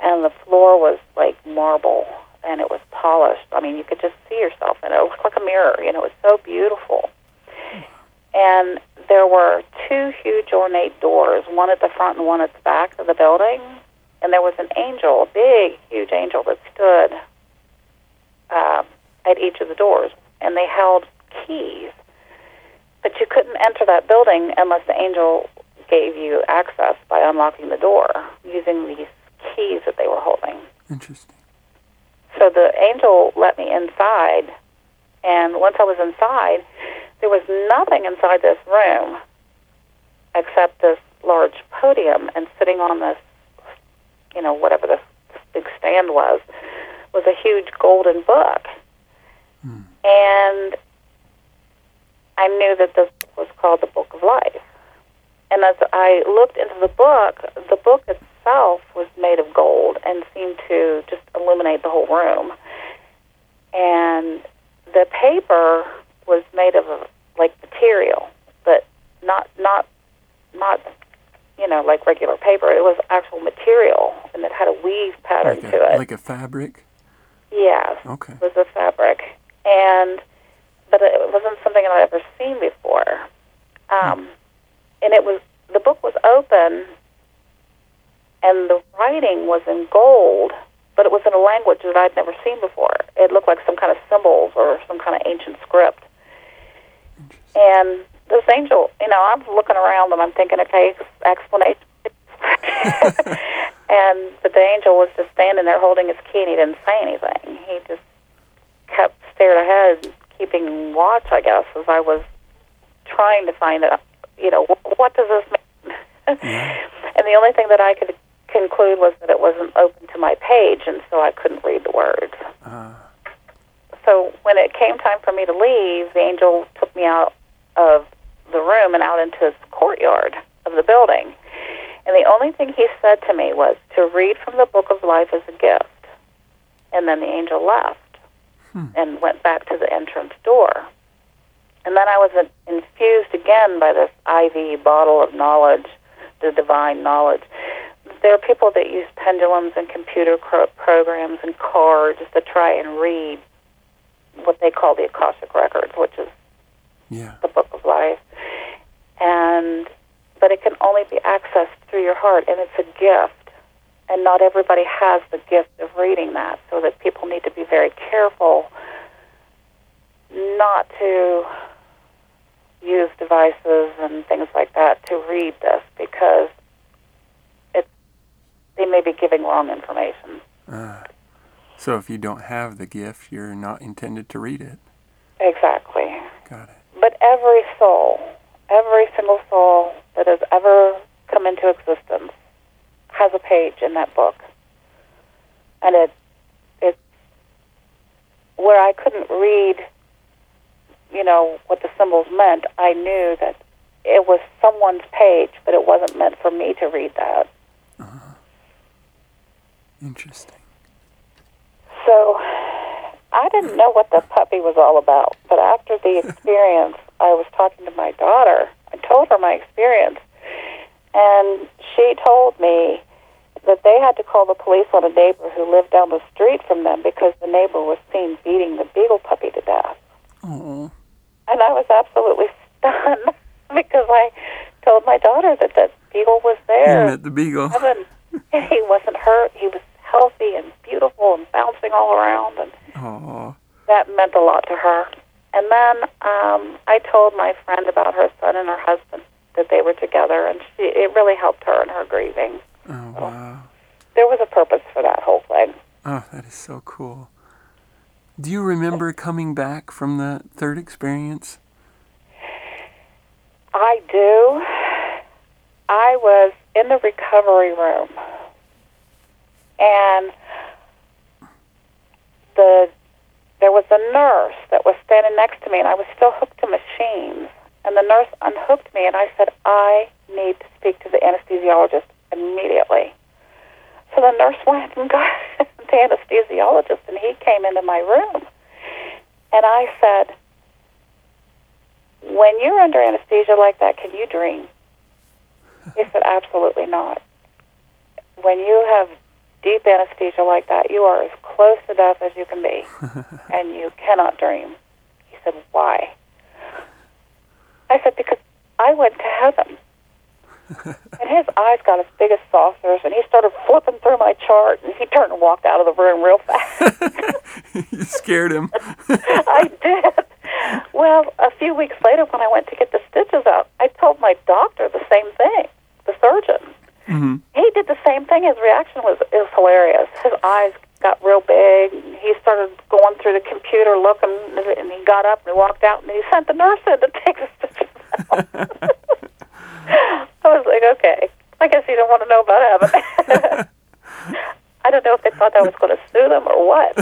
and the floor was like marble, and it was polished. I mean, you could just see yourself in it. It looked like a mirror. You know, it was so beautiful. and there were two huge ornate doors, one at the front and one at the back of the building. And there was an angel, a big, huge angel that stood uh, at each of the doors, and they held keys. But you couldn't enter that building unless the angel gave you access by unlocking the door using these keys that they were holding. Interesting. So the angel let me inside, and once I was inside, there was nothing inside this room except this large podium, and sitting on this, you know, whatever this, big stand was, was a huge golden book. Hmm. And I knew that this was called the Book of Life. And as I looked into the book, the book itself was made of gold and seemed to just illuminate the whole room. And the paper was made of like material, but not not not you know like regular paper. It was actual material, and it had a weave pattern Like to it. like a fabric. yes, Okay. it was a fabric, and but it wasn't something I'd ever seen before. Um, and it was the book was open, and the writing was in gold, but it was in a language that I'd never seen before. It looked like some kind of symbols or some kind of ancient script. And this angel, you know, I'm looking around and I'm thinking, okay, explanation. and but the angel was just standing there holding his key and he didn't say anything. He just kept stared ahead, keeping watch, I guess, as I was trying to find out, you know, what, what does this mean? and the only thing that I could conclude was that it wasn't open to my page, and so I couldn't read the words. Uh, So when it came time for me to leave, the angel took me out of the room and out into the courtyard of the building. And the only thing he said to me was to read from the book of life as a gift. And then the angel left and went back to the entrance door. And then I was infused again by this IV bottle of knowledge, the divine knowledge. There are people that use pendulums and computer cro- programs and cards to try and read what they call the Akashic Records, which is yeah. the book of life. And but it can only be accessed through your heart and it's a gift. And not everybody has the gift of reading that, so that people need to be very careful not to use devices and things like that to read this because they may be giving wrong information. Uh, so if you don't have the gift, you're not intended to read it. Exactly. Got it. But every soul, every single soul that has ever come into existence has a page in that book. And it it's where I couldn't read, you know, what the symbols meant, I knew that it was someone's page, but it wasn't meant for me to read that. Interesting. So I didn't know what the puppy was all about, but after the experience, I was talking to my daughter. I told her my experience, and she told me that they had to call the police on a neighbor who lived down the street from them because the neighbor was seen beating the beagle puppy to death. And I was absolutely stunned because I told my daughter that that beagle was there. met the beagle. Heaven. he wasn't hurt. He was healthy and beautiful and bouncing all around and Oh. that meant a lot to her. And then um, I told my friend about her son and her husband that they were together, and she, it really helped her in her grieving. Oh wow. There was a purpose for that whole thing. Oh, that is so cool. Do you remember coming back from the third experience? I do. I was in the recovery room, and the there was a nurse that was standing next to me, and I was still hooked to machines. And the nurse unhooked me, and I said, "I need to speak to the anesthesiologist immediately." So the nurse went and got the anesthesiologist, and he came into my room, and I said, when you're under anesthesia like that, can you dream? He said, absolutely not. When you have deep anesthesia like that, you are as close to death as you can be, and you cannot dream. He said, why? I said, because I went to heaven. and his eyes got as big as saucers, and he started flipping through my chart, and he turned and walked out of the room real fast. you scared him. I did. Well, a few weeks later, when I went to get the stitches out, I told my doctor the same thing, the surgeon. Hmm He did the same thing. His reaction was is hilarious. His eyes got real big. He started going through the computer looking, and he got up and he walked out, and he sent the nurse in to take the stitches. I was like, okay. I guess he didn't want to know about heaven. I don't know if they thought I was going to sue them or what.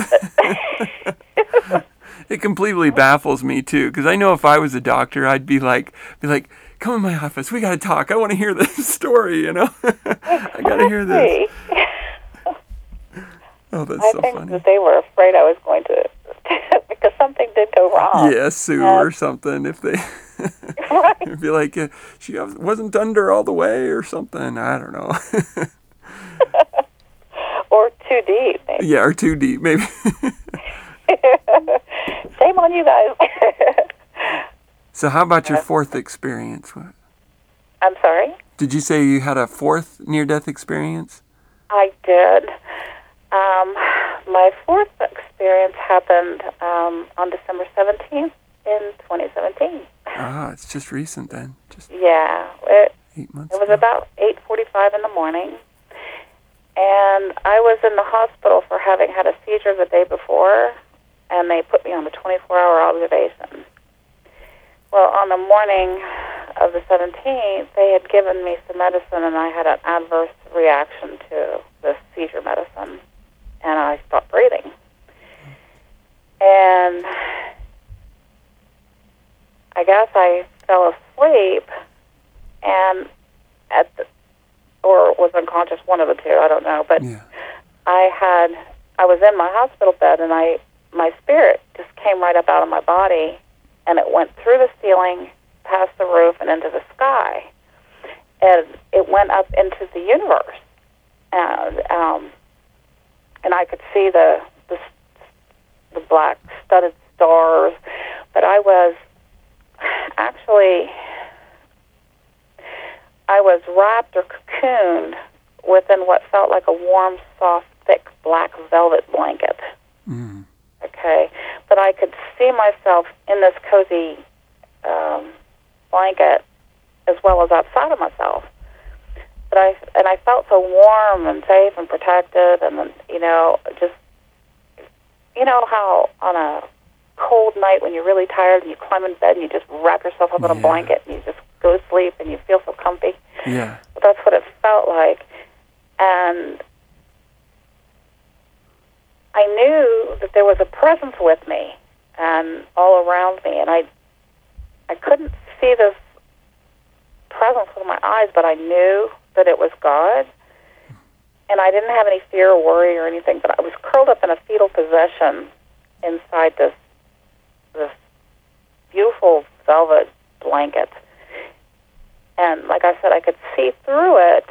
It completely baffles me too, because I know if I was a doctor, I'd be like, be like, come in my office. We got to talk. I want to hear this story. You know, I got to hear this. Oh, that's I so think funny. that they were afraid I was going to, because something did go wrong. Yeah, sue or something if they. Right. It'd be like uh, she wasn't under all the way or something. I don't know. Or too deep. Maybe. yeah, or too deep maybe. Shame on you guys. So how about your fourth experience? I'm sorry. Did you say you had a fourth near-death experience? I did. Um, my fourth experience happened um, on December 17th in 2017. Ah, it's just recent then, just Yeah, it, eight months. it was about 8:45 in the morning, and I was in the hospital for having had a seizure the day before, and they put me on a 24-hour observation. Well, on the morning of the 17th, they had given me some medicine, and I had an adverse reaction to the seizure medicine, and I stopped breathing. And I guess I fell asleep, and at the, or was unconscious, one of the two, I don't know, but Yeah. I had I was in my hospital bed and I my spirit just came right up out of my body and it went through the ceiling, past the roof and into the sky. And it went up into the universe. And um and I could see the the the black studded stars, but I was actually I was wrapped or cocooned within what felt like a warm, soft, thick black velvet blanket. Mm. Okay, but I could see myself in this cozy um, blanket as well as outside of myself. But I and I felt so warm and safe and protected, and you know, just you know how on a cold night when you're really tired and you climb in bed and you just wrap yourself up in a blanket and you just go to sleep and you feel so comfy. Yeah. But that's what it felt like. And I knew that there was a presence with me and all around me and I I couldn't see this presence with my eyes, but I knew that it was God. And I didn't have any fear or worry or anything, but I was curled up in a fetal position inside this this beautiful velvet blanket. And like I said, I could see through it,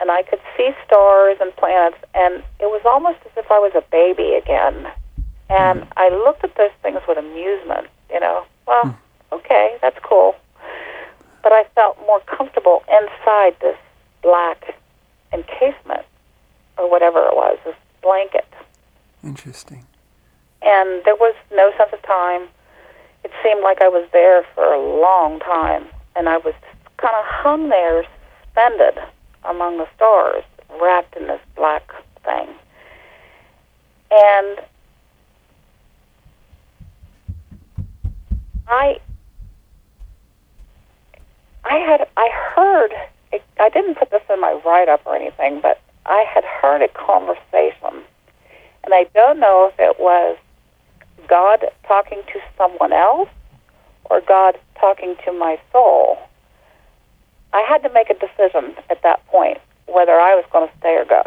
and I could see stars and planets, and it was almost as if I was a baby again. And hmm. I looked at those things with amusement, you know. Well, hmm. okay, that's cool. But I felt more comfortable inside this black encasement, or whatever it was, this blanket Interesting. and there was no sense of time. It seemed like I was there for a long time, and I was kind of hung there, suspended among the stars, wrapped in this black thing. And I, I had, I heard. It, I didn't put this in my write-up or anything, but I had heard a conversation and I don't know if it was God talking to someone else or God talking to my soul. I had to make a decision at that point whether I was going to stay or go.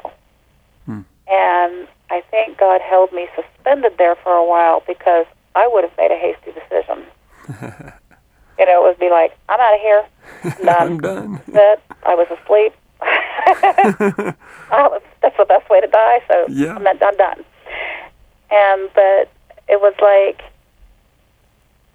Hmm. And I think God held me suspended there for a while because I would have made a hasty decision. you know, it would be like, I'm out of here. I'm done. I'm done. That I was asleep. oh, that's the best way to die. So Yeah. I'm, I'm done. And but it was like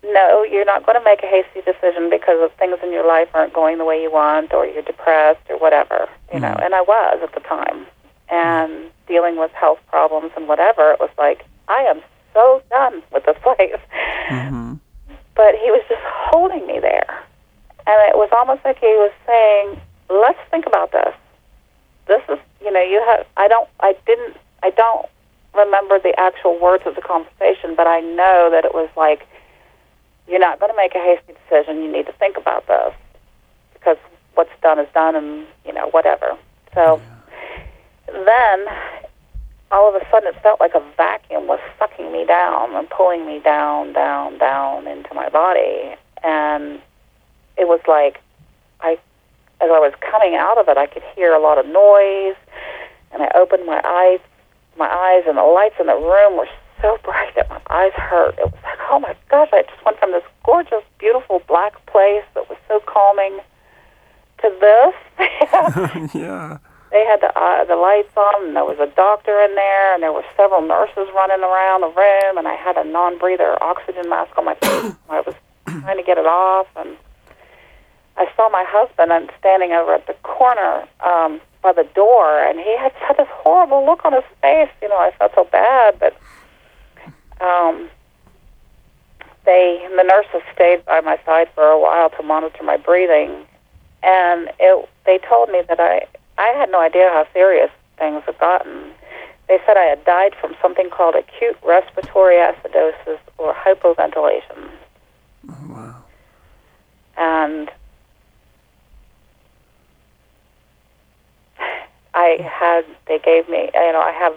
no, you're not going to make a hasty decision because of things in your life aren't going the way you want, or you're depressed, or whatever, you know. And I was at the time, and dealing with health problems and whatever. It was like I am so done with this life. Mm-hmm. But he was just holding me there, and it was almost like he was saying, "Let's think about this. This is, you know, you have. I don't. I didn't. I don't remember the actual words of the conversation, but I know that it was like." You're not going to make a hasty decision. You need to think about this because what's done is done, and you know whatever. So then, all of a sudden, it felt like a vacuum was sucking me down and pulling me down, down, down into my body, and it was like I, as I was coming out of it, I could hear a lot of noise, and I opened my eyes, my eyes, and the lights in the room were so bright that my eyes hurt. It was like, oh my gosh, I just went from this gorgeous, beautiful black place that was so calming to this. yeah. They had the uh, the lights on, and there was a doctor in there, and there were several nurses running around the room, and I had a non-breather oxygen mask on my face. I was trying to get it off, and I saw my husband and standing over at the corner um, by the door, and he had such this horrible look on his face. You know, I felt so bad, but um, they the nurses stayed by my side for a while to monitor my breathing, and it they told me that I I had no idea how serious things had gotten. They said I had died from something called acute respiratory acidosis or hypoventilation. Oh, wow. And I had, they gave me, you know, I have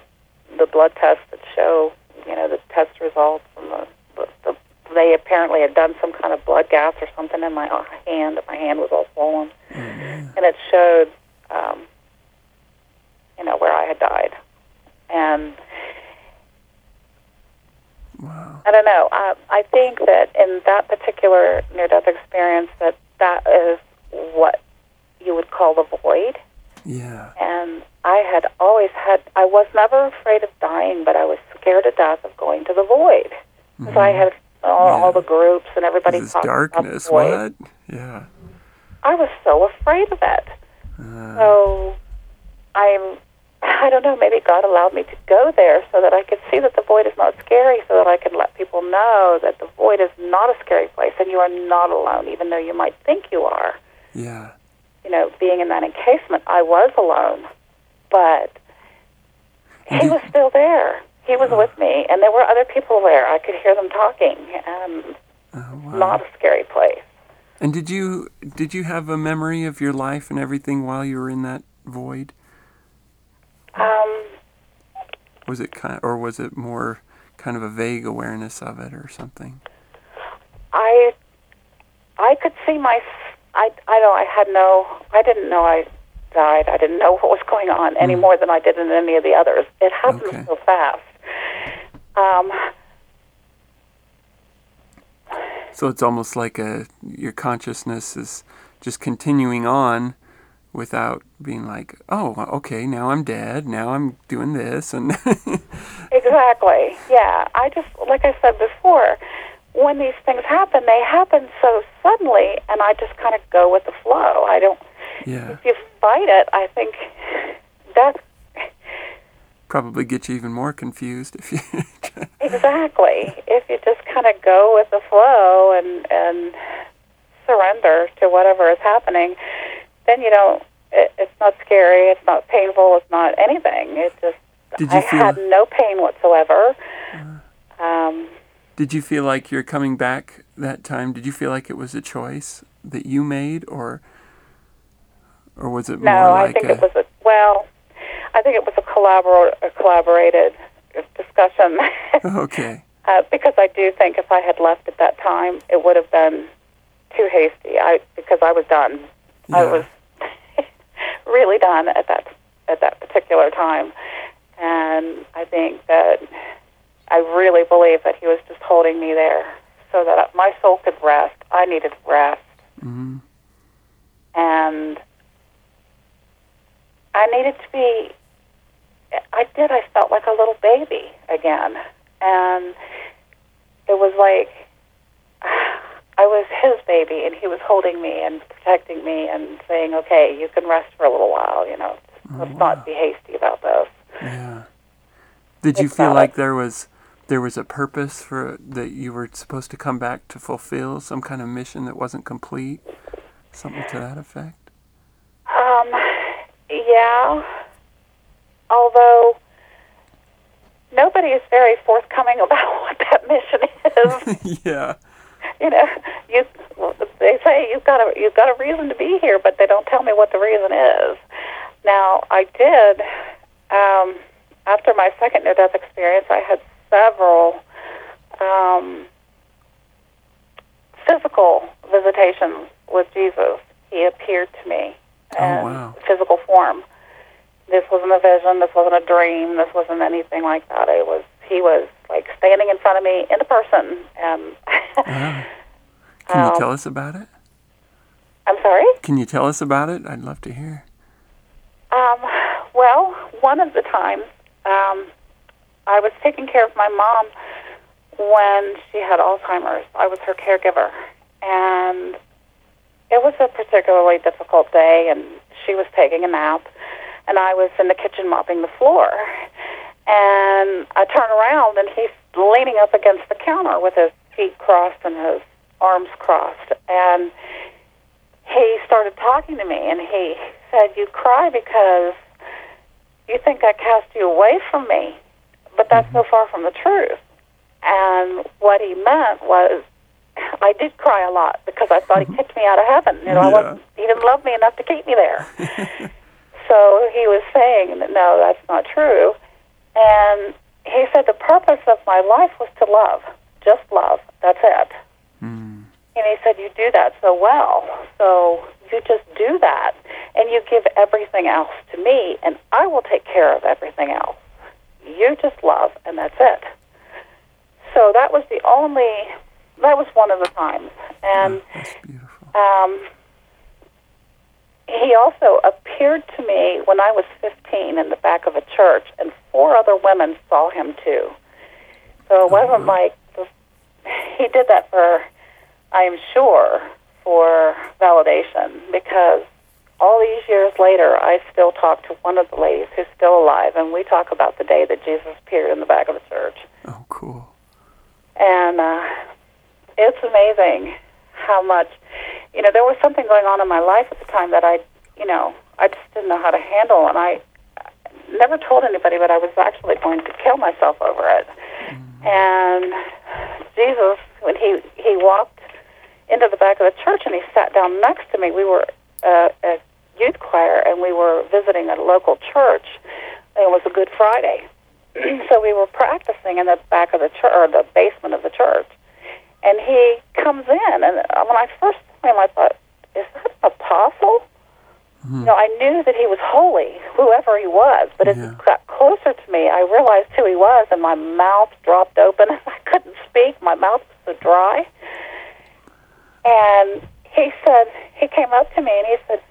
the blood tests that show, you know, the test results and the, the, the they apparently had done some kind of blood gas or something in my hand. My hand was all swollen, Mm-hmm. and it showed, um, you know, where I had died. And Wow. I don't know. I, I think that in that particular near-death experience, that that is what you would call the void. Yeah. And I had always had. I was never afraid of dying, but I was scared to death of going to the void because I had all, Yeah. all the groups and everybody. This about the darkness. void. What? Yeah. I was so afraid of it. Uh, So I'm I don't know, maybe God allowed me to go there so that I could see that the void is not scary, so that I could let people know that the void is not a scary place and you are not alone, even though you might think you are. yeah. You know, being in that encasement, I was alone, but he was still there. He was with me, and there were other people there. I could hear them talking, and Oh, wow. not a scary place. And did you did you have a memory of your life and everything while you were in that void? Um, Was it kind or was it more kind of a vague awareness of it or something? I I could see my I I know I had no I didn't know I died. I didn't know what was going on any more than I did in any of the others. It happened Okay. so fast. Um, So it's almost like a your consciousness is just continuing on without being like, "Oh, okay, now I'm dead. Now I'm doing this." And exactly. Yeah. I just like I said before, when these things happen, they happen so suddenly, and I just kind of go with the flow. I don't. yeah, If you fight it, I think that's probably get you even more confused if you Exactly. If you just kind of go with the flow and and surrender to whatever is happening, then you don't. It, it's not scary. It's not painful. It's not anything. It just. Did you I feel- had no pain whatsoever. Um, Did you feel like you're coming back that time? Did you feel like it was a choice that you made or or was it no, more I like think a it was a well. I think it was a collabor a collaborated discussion. Okay. Uh, because I do think if I had left at that time, it would have been too hasty. I because I was done. I was really done at that at that particular time, and I think that I really believe that he was just holding me there so that my soul could rest. I needed rest, hmm and I needed to be. I did. I felt like a little baby again, and it was like I was his baby, and he was holding me and protecting me and saying, "Okay, you can rest for a little while. You know, let's not be hasty about this." Yeah. Did you It's feel like like- there was there was a purpose for that you were supposed to come back to fulfill some kind of mission that wasn't complete? Something to that effect? Um, yeah. Although nobody is very forthcoming about what that mission is. yeah. you know, you they say you've got a you've got a reason to be here, but they don't tell me what the reason is. Now, I did um, after my second near death experience. I had several um, physical visitations with Jesus. He appeared to me Oh, in wow. physical form. This wasn't a vision. This wasn't a dream. This wasn't anything like that. It was he was like standing in front of me in a person, and Wow. Can you Um, tell us about it? I'm sorry. Can you tell us about it? I'd love to hear. Um, well, one of the times um, I was taking care of my mom when she had Alzheimer's. I was her caregiver, and it was a particularly difficult day. And she was taking a nap, and I was in the kitchen mopping the floor. And I turn around, and he's leaning up against the counter with his feet crossed and his arms crossed, and he started talking to me and he said, You cry because you think I cast you away from me, but that's so far from the truth. And what he meant was, I did cry a lot because I thought he kicked me out of heaven. You know, I wasn't, he didn't love me enough to keep me there. so he was saying, that, No, that's not true. And he said, The purpose of my life was to love, just love. That's it. Mm. And he said, You do that so well. So you just do that. And you give everything else to me, and I will take care of everything else. You just love, and that's it. So that was the only, that was one of the times. And beautiful. um, he also appeared to me when I was 15 in the back of a church, and four other women saw him too. So it wasn't like he did that for, I am sure, for validation because all these years later, I still talk to one of the ladies who's still alive, and we talk about the day that Jesus appeared in the back of the church. Oh, cool. And uh, it's amazing how much, you know, there was something going on in my life at the time that I, you know, I just didn't know how to handle, and I never told anybody, but I was actually going to kill myself over it. And Jesus, when he he walked into the back of the church and he sat down next to me, we were uh, youth choir and we were visiting a local church. It was a Good Friday, so we were practicing in the back of the church or the basement of the church. And he comes in, and when I first saw him, I thought, "Is that an apostle?" Hmm. You know, I knew that he was holy, whoever he was, but as Yeah. he got closer to me, I realized who he was, and my mouth dropped open. I couldn't speak. My mouth was so dry. And he said, he came up to me and he said,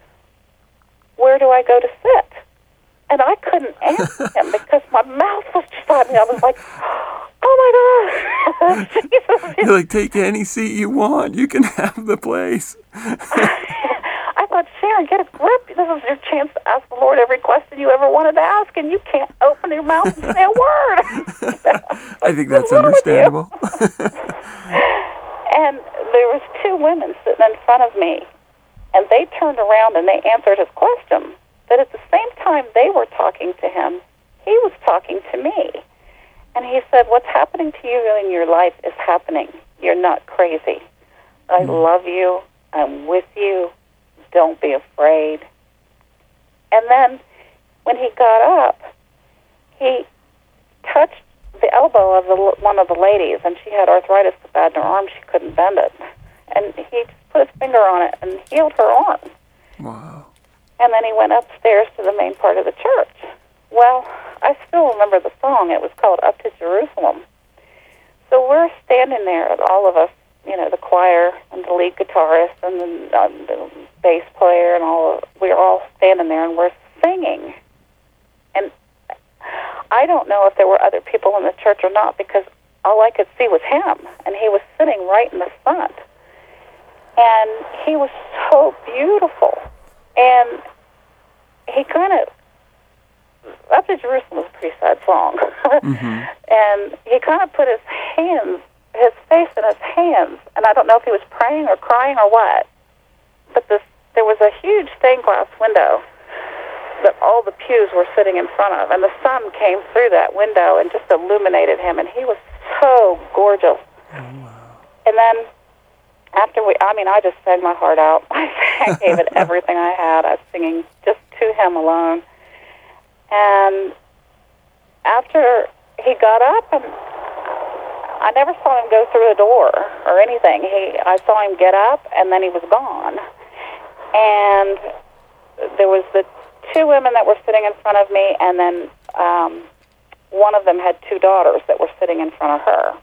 "Where do I go to sit?" And I couldn't answer him because my mouth was just on me. I was like, "Oh my God, Jesus!" You're like, take any seat you want. You can have the place. I thought, Sharon, get a grip. This is your chance to ask the Lord every question you ever wanted to ask, and you can't open your mouth and say a word. I think that's What's wrong with you? understandable. and there was two women sitting in front of me, and they turned around and they answered his question. But at the same time they were talking to him, he was talking to me. And he said, What's happening to you in your life is happening. You're not crazy. I hmm. love you. I'm with you. Don't be afraid. And then when he got up, he touched the elbow of the, one of the ladies, and she had arthritis so bad in her arm she couldn't bend it. And he put his finger on it and healed her arm. wow. And then he went upstairs to the main part of the church. Well, I still remember the song. It was called Up to Jerusalem. So we're standing there, all of us, you know, the choir and the lead guitarist and the, um, the bass player and all. Of, we are all standing there and we're singing. And I don't know if there were other people in the church or not because all I could see was him, and he was sitting right in the front. And he was so beautiful. And he kind of up to Jerusalem was a pretty sad song, Mm-hmm. and he kind of put his hands, his face in his hands, and I don't know if he was praying or crying or what. But this, there was a huge stained glass window that all the pews were sitting in front of, and the sun came through that window and just illuminated him, and he was so gorgeous. And then after we, I mean, I just sang my heart out. I gave it everything I had. I was singing just to him alone. And after he got up, and I never saw him go through a door or anything. He, I saw him get up, and then he was gone. And there was the two women that were sitting in front of me, and then um, one of them had two daughters that were sitting in front of her.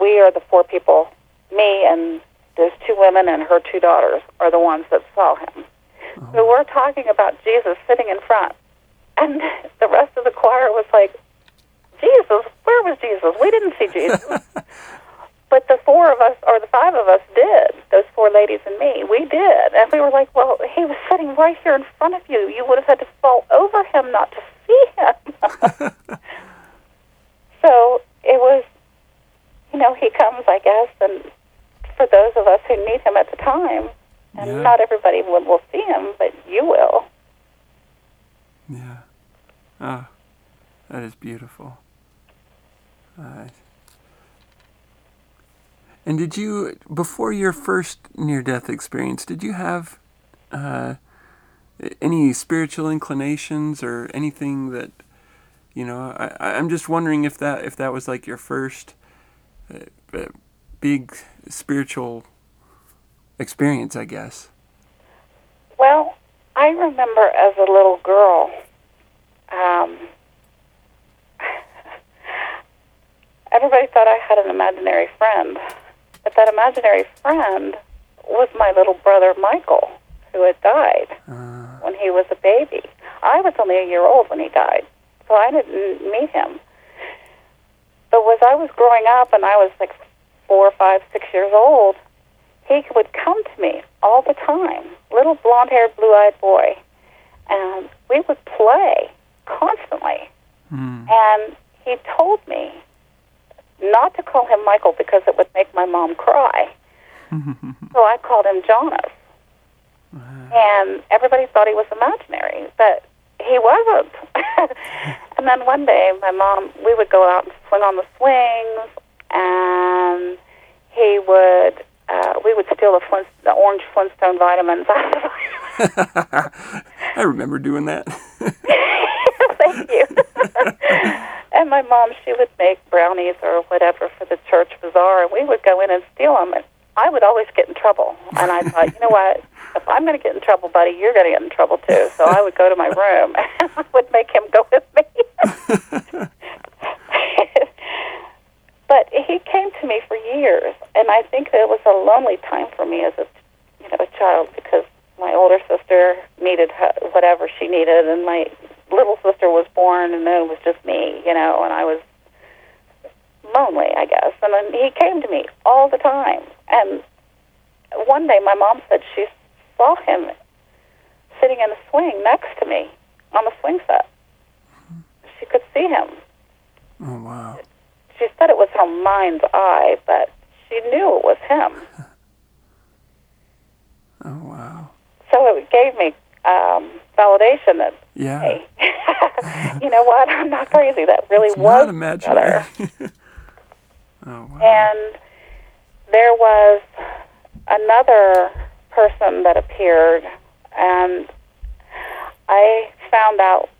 We are the four people, me and those two women and her two daughters are the ones that saw him. Uh-huh. So we're talking about Jesus sitting in front. And the rest of the choir was like, Jesus, where was Jesus? We didn't see Jesus. but the four of us, or the five of us, did. Those four ladies and me, we did. And we were like, well, he was sitting right here in front of you. You would have had to fall over him not to see him. so it was, you know, he comes, I guess, and for those of us who need him at the time, and Yeah. not everybody will, will see him, but you will. Yeah. Ah, that is beautiful. Uh, and did you, before your first near death experience, did you have uh, any spiritual inclinations or anything that, you know, I, I'm just wondering if that if that was like your first uh, big spiritual experience, I guess. Well, I remember as a little girl, um, everybody thought I had an imaginary friend, but that imaginary friend was my little brother Michael, who had died Uh, when he was a baby. I was only a year old when he died, so I didn't meet him. But as I was growing up and I was like four, five, six years old, he would come to me all the time, little blonde-haired, blue-eyed boy, and we would play constantly. hmm. And he told me not to call him Michael because it would make my mom cry. so I called him Jonas. And everybody thought he was imaginary, but he wasn't. and then one day, my mom, we would go out and swing on the swings, and he would, uh, we would steal the, Flint, the orange Flintstone vitamins out of the I remember doing that. Thank you. and my mom, she would make brownies or whatever for the church bazaar, and we would go in and steal them. And I would always get in trouble. And I thought, you know what? If I'm going to get in trouble, buddy, you're going to get in trouble too. So I would go to my room and I would make him go with me. but he came to me for years, and I think that it was a lonely time for me as a, you know, a child because my older sister needed whatever she needed, and my little sister was born, and then it was just me, you know, and I was lonely, I guess. And then he came to me all the time, and one day my mom said she saw him sitting in a swing next to me on the swing set. She could see him. oh wow. She said it was her mind's eye, but she knew it was him. Oh wow. So it gave me um, validation that, Yeah. hey, you know what? I'm not crazy. That really It's was not imaginary. oh wow. And there was another person that appeared, and I found out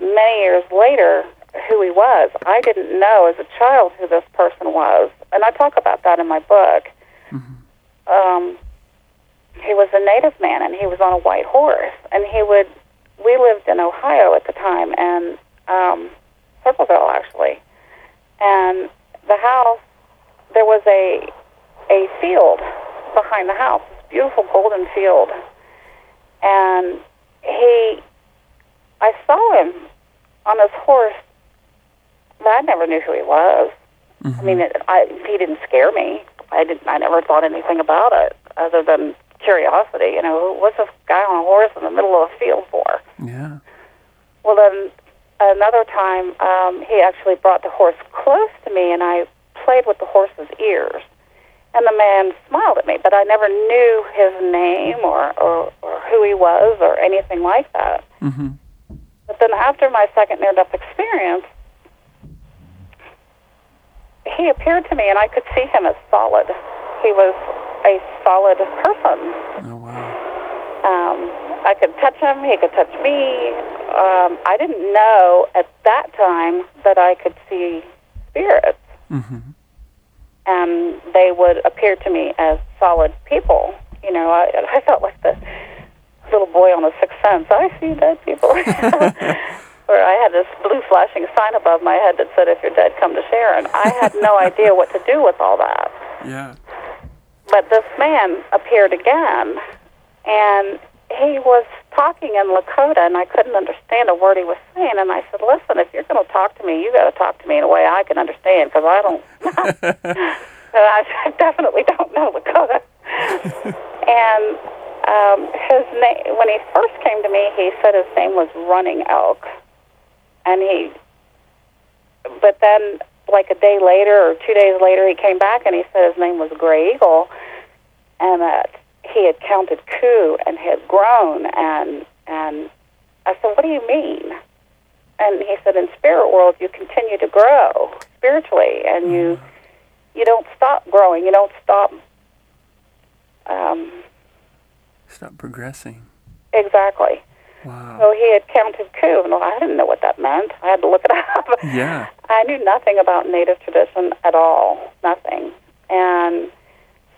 many years later who he was. I didn't know as a child who this person was, and I talk about that in my book. Um, he was a native man, and he was on a white horse, and he would. We lived in Ohio at the time, and um, Circleville actually, and the house there was a a field behind the house, this beautiful golden field, and he, I saw him on his horse. I never knew who he was, I mean, it, I, he didn't scare me. I didn't. I never thought anything about it other than curiosity. You know, what's a guy on a horse in the middle of a field for? Yeah. Well, then another time, um, he actually brought the horse close to me, and I played with the horse's ears. And the man smiled at me, but I never knew his name or, or, or who he was or anything like that. Mm-hmm. But then after my second near death experience, he appeared to me, and I could see him as solid. He was a solid person. Oh wow. Um, I could touch him, he could touch me. Um, I didn't know at that time that I could see spirits, Mm-hmm. and they would appear to me as solid people. You know, I, I felt like the little boy on the Sixth Sense. I see dead people. Where I had this blue flashing sign above my head that said, "If you're dead, come to Sharon." I had no idea what to do with all that. Yeah. But this man appeared again, and he was talking in Lakota, and I couldn't understand a word he was saying. And I said, "Listen, if you're going to talk to me, you got to talk to me in a way I can understand, because I don't. I definitely don't know Lakota." and um, his name, when he first came to me, he said his name was Running Elk, and he. But then, like a day later or two days later, he came back and he said his name was Gray Eagle, and that he had counted coup and had grown. And and I said, "What do you mean?" And he said, "In spirit world, you continue to grow spiritually, and you you don't stop growing. You don't stop." Um, Stop progressing. exactly. Wow. So he had counted coup, and I didn't know what that meant. I had to look it up. Yeah. I knew nothing about Native tradition at all, nothing. And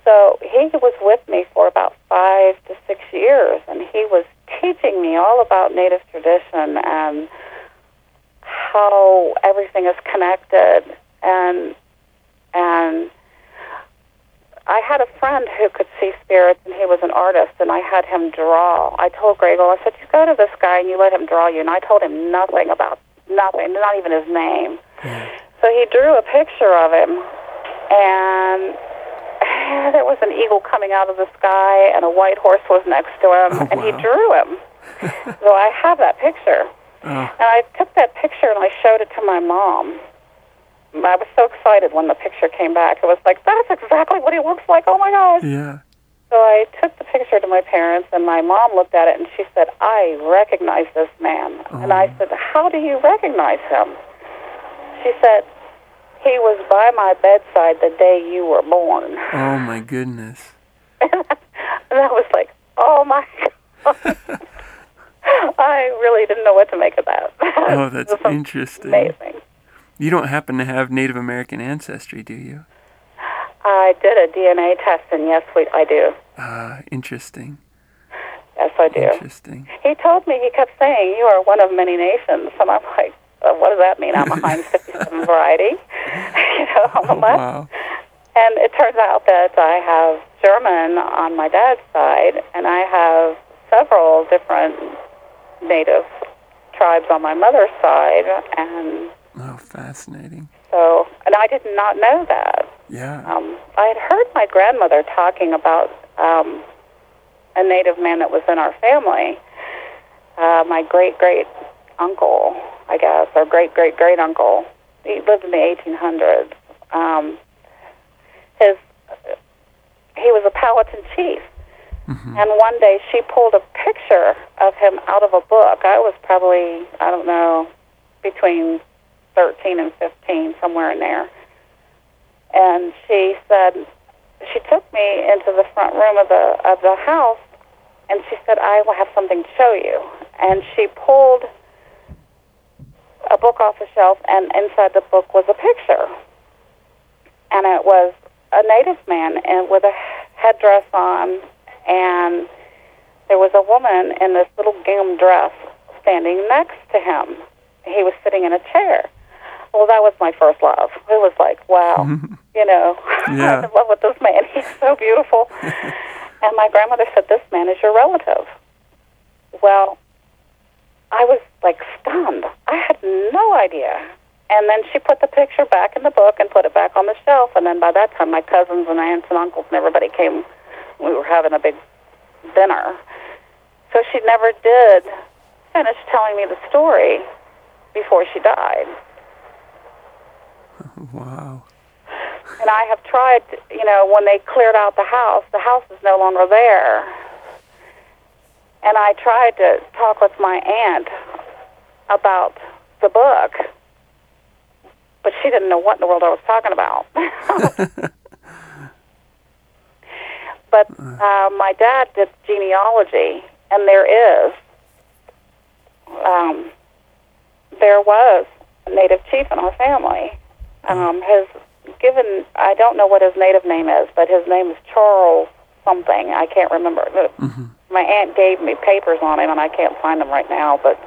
so he was with me for about five to six years, and he was teaching me all about Native tradition and how everything is connected. And and I had a friend who could see spirits, and he was an artist, and I had him draw. I told Gregor, I said, you go to this guy and you let him draw you, and I told him nothing about nothing, not even his name. So he drew a picture of him, and there was an eagle coming out of the sky, and a white horse was next to him, Oh, and he drew him. so I have that picture. Oh, And I took that picture and I showed it to my mom. I was so excited when the picture came back. It was like, that's exactly what he looks like. Oh my gosh. yeah. So I took the picture to my parents, and my mom looked at it and she said, I recognize this man. And I oh. said, How do you recognize him? She said, He was by my bedside the day you were born. Oh my goodness. and I was like, Oh my God. I really didn't know what to make of that. Oh, that's interesting. Amazing. You don't happen to have Native American ancestry, do you? I did a DNA test, and yes, we, I do. Ah, interesting. Yes, I do. Interesting. He told me, he kept saying, You are one of many nations. And I'm like, uh, What does that mean? I'm a Heinz 57 variety, you know, the Oh, wow. And it turns out that I have German on my dad's side, and I have several different native tribes on my mother's side. And Oh, fascinating. so, and I did not know that. Yeah. Um, I had heard my grandmother talking about um, a native man that was in our family. Uh, my great great uncle, I guess, or great great great uncle. He lived in the 1800s. Um, his he was a Powhatan chief, and one day she pulled a picture of him out of a book. I was probably I don't know between 13 and 15, somewhere in there. And she said she took me into the front room of the of the house and she said I will have something to show you. And she pulled a book off the shelf and inside the book was a picture. And it was a native man and with a headdress on and there was a woman in this little gingham dress standing next to him. He was sitting in a chair well that was my first love it was like wow you know, Yeah. I'm in love with this man. He's so beautiful. and my grandmother said, This man is your relative. Well, I was like stunned. I had no idea. And then she put the picture back in the book and put it back on the shelf. And then by that time, my cousins and aunts and uncles and everybody came. We were having a big dinner. So she never did finish telling me the story before she died. Wow. And I have tried, you know, when they cleared out the house, the house is no longer there. And I tried to talk with my aunt about the book, but she didn't know what in the world I was talking about. but uh, my dad did genealogy, and there is, um, there was a native chief in our family. Um, his given, I don't know what his native name is, but his name is Charles something. I can't remember. Mm-hmm. My aunt gave me papers on him, and I can't find them right now, but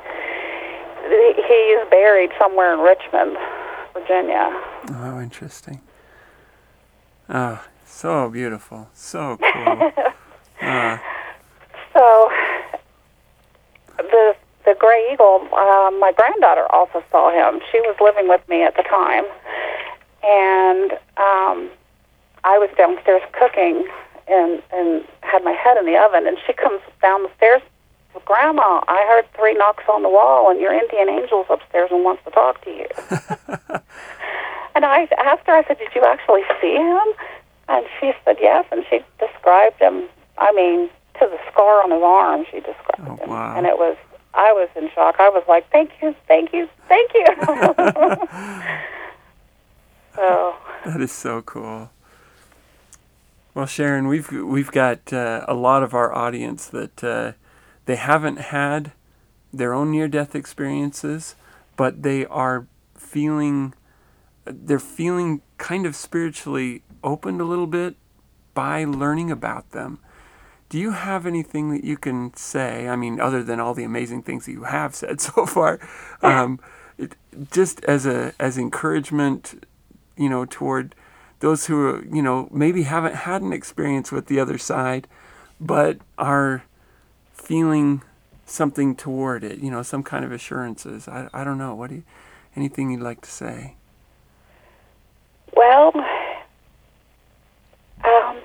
he is buried somewhere in Richmond, Virginia. Oh, interesting. Oh, so beautiful. So cool. uh, So the the gray eagle, uh, my granddaughter also saw him. She was living with me at the time, and um, I was downstairs cooking and and had my head in the oven, and she comes down the stairs. Grandma, I heard three knocks on the wall, and your Indian angel's upstairs and wants to talk to you. and I asked her, I said, "Did you actually see him?" And she said yes, and she described him. I mean, to the scar on his arm, she described Oh, him, wow. and it was. I was in shock. I was like, "Thank you, thank you, thank you." so that is so cool. Well, Sharon, we've we've got uh, a lot of our audience that uh, they haven't had their own near-death experiences, but they are feeling they're feeling kind of spiritually opened a little bit by learning about them. Do you have anything that you can say? I mean, other than all the amazing things that you have said so far, um, it, just as a as encouragement, you know, toward those who you know maybe haven't had an experience with the other side, but are feeling something toward it. You know, some kind of assurances. I I don't know. What do you? Anything you'd like to say? Well, um,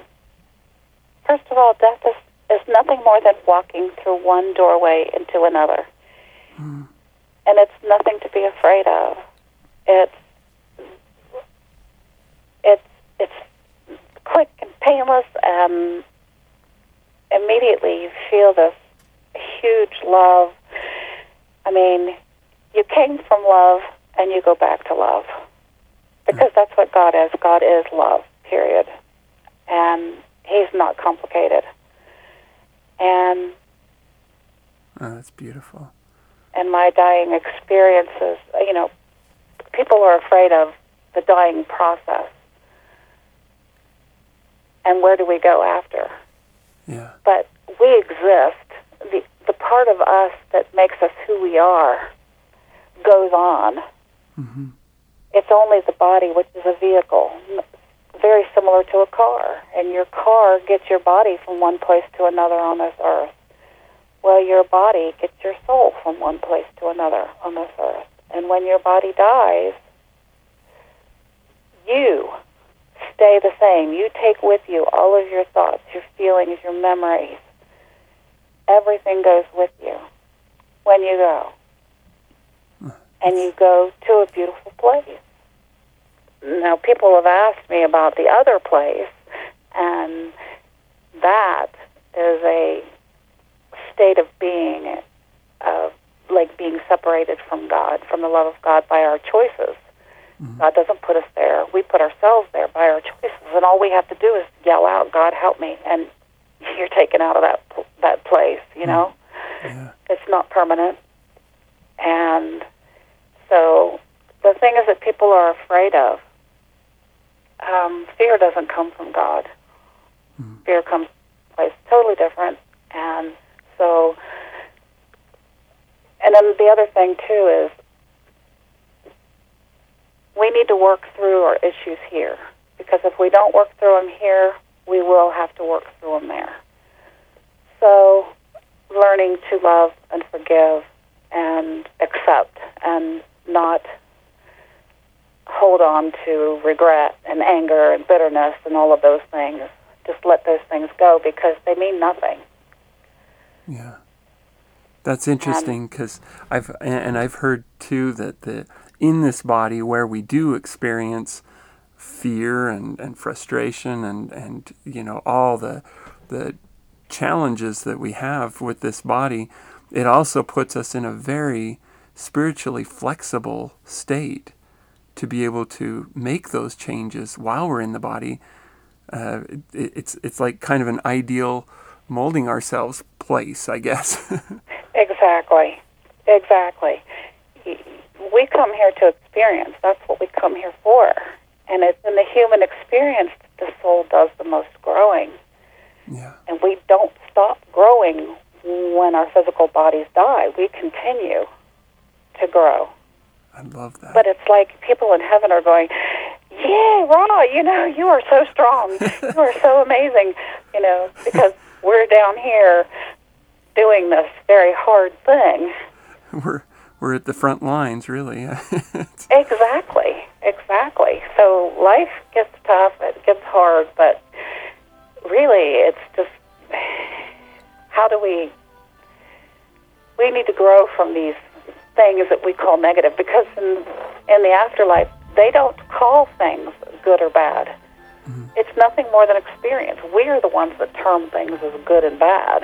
first of all, death is, is nothing more than walking through one doorway into another. Hmm. And it's nothing to be afraid of. It's it's it's quick and painless and immediately you feel this huge love. I mean, you came from love and you go back to love because that's what God is. God is love, period. And He's not complicated. And Oh, that's beautiful. and my dying experiences, you know, people are afraid of the dying process. And where do we go after? Yeah. But we exist. The the part of us that makes us who we are goes on. hmm It's only the body, which is a vehicle, very similar to a car. And your car gets your body from one place to another on this earth. Well, your body gets your soul from one place to another on this earth. And when your body dies, you stay the same. You take with you all of your thoughts, your feelings, your memories. Everything goes with you when you go. And you go to a beautiful place. Now, people have asked me about the other place, and that is a state of being, of like being separated from God, from the love of God by our choices. Mm-hmm. God doesn't put us there. We put ourselves there by our choices, and all we have to do is yell out, "God, help me!" and you're taken out of that that place. You know, mm. Yeah. it's not permanent, and so the thing is that people are afraid of. Um, fear doesn't come from God. Fear comes from a place totally different, and so. And then the other thing too is we need to work through our issues here because if we don't work through them here, we will have to work through them there. So, learning to love and forgive and accept and not hold on to regret and anger and bitterness and all of those things. Just let those things go because they mean nothing. Yeah. That's interesting because I've and I've heard too that the in this body where we do experience fear and, and frustration and, and you know all the the challenges that we have with this body, it also puts us in a very spiritually flexible state to be able to make those changes while we're in the body. Uh, it, it's it's like kind of an ideal molding ourselves place, I guess. exactly, exactly. We come here to experience. That's what we come here for, and it's in the human experience that the soul does the most growing. Yeah. And we don't stop growing when our physical bodies die. We continue to grow. I love that. But it's like people in heaven are going, "Yeah, Ra, you know, you are so strong. you are so amazing." You know, because we're down here doing this very hard thing. We're we're at the front lines, really. exactly, exactly. So life gets tough, it gets hard, but really, it's just how do we? We need to grow from these things that we call negative because in in the afterlife they don't call things good or bad. Mm-hmm. It's nothing more than experience. We are the ones that term things as good and bad.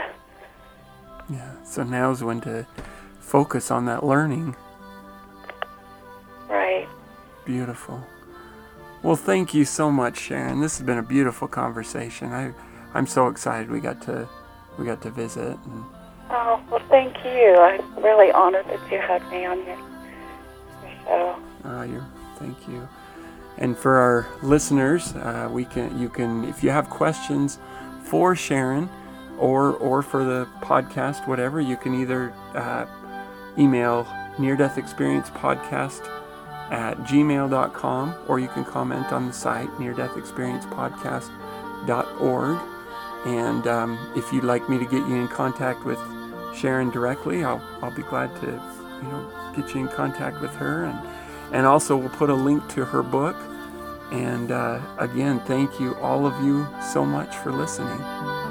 Yeah. So now's when to focus on that learning. Right. Beautiful. Well, thank you so much, Sharon. This has been a beautiful conversation. I, I'm so excited we got to, we got to visit. And... Oh well, thank you. I'm really honored that you had me on your, show. Oh, you're, thank you. And for our listeners, uh, we can, you can, if you have questions for Sharon, or or for the podcast, whatever, you can either uh, email near death experience podcast at gmail.com or you can comment on the site near death experience podcast.org. And um, if you'd like me to get you in contact with Sharon directly, I'll, I'll be glad to you know get you in contact with her. And, and also, we'll put a link to her book. And uh, again, thank you, all of you, so much for listening.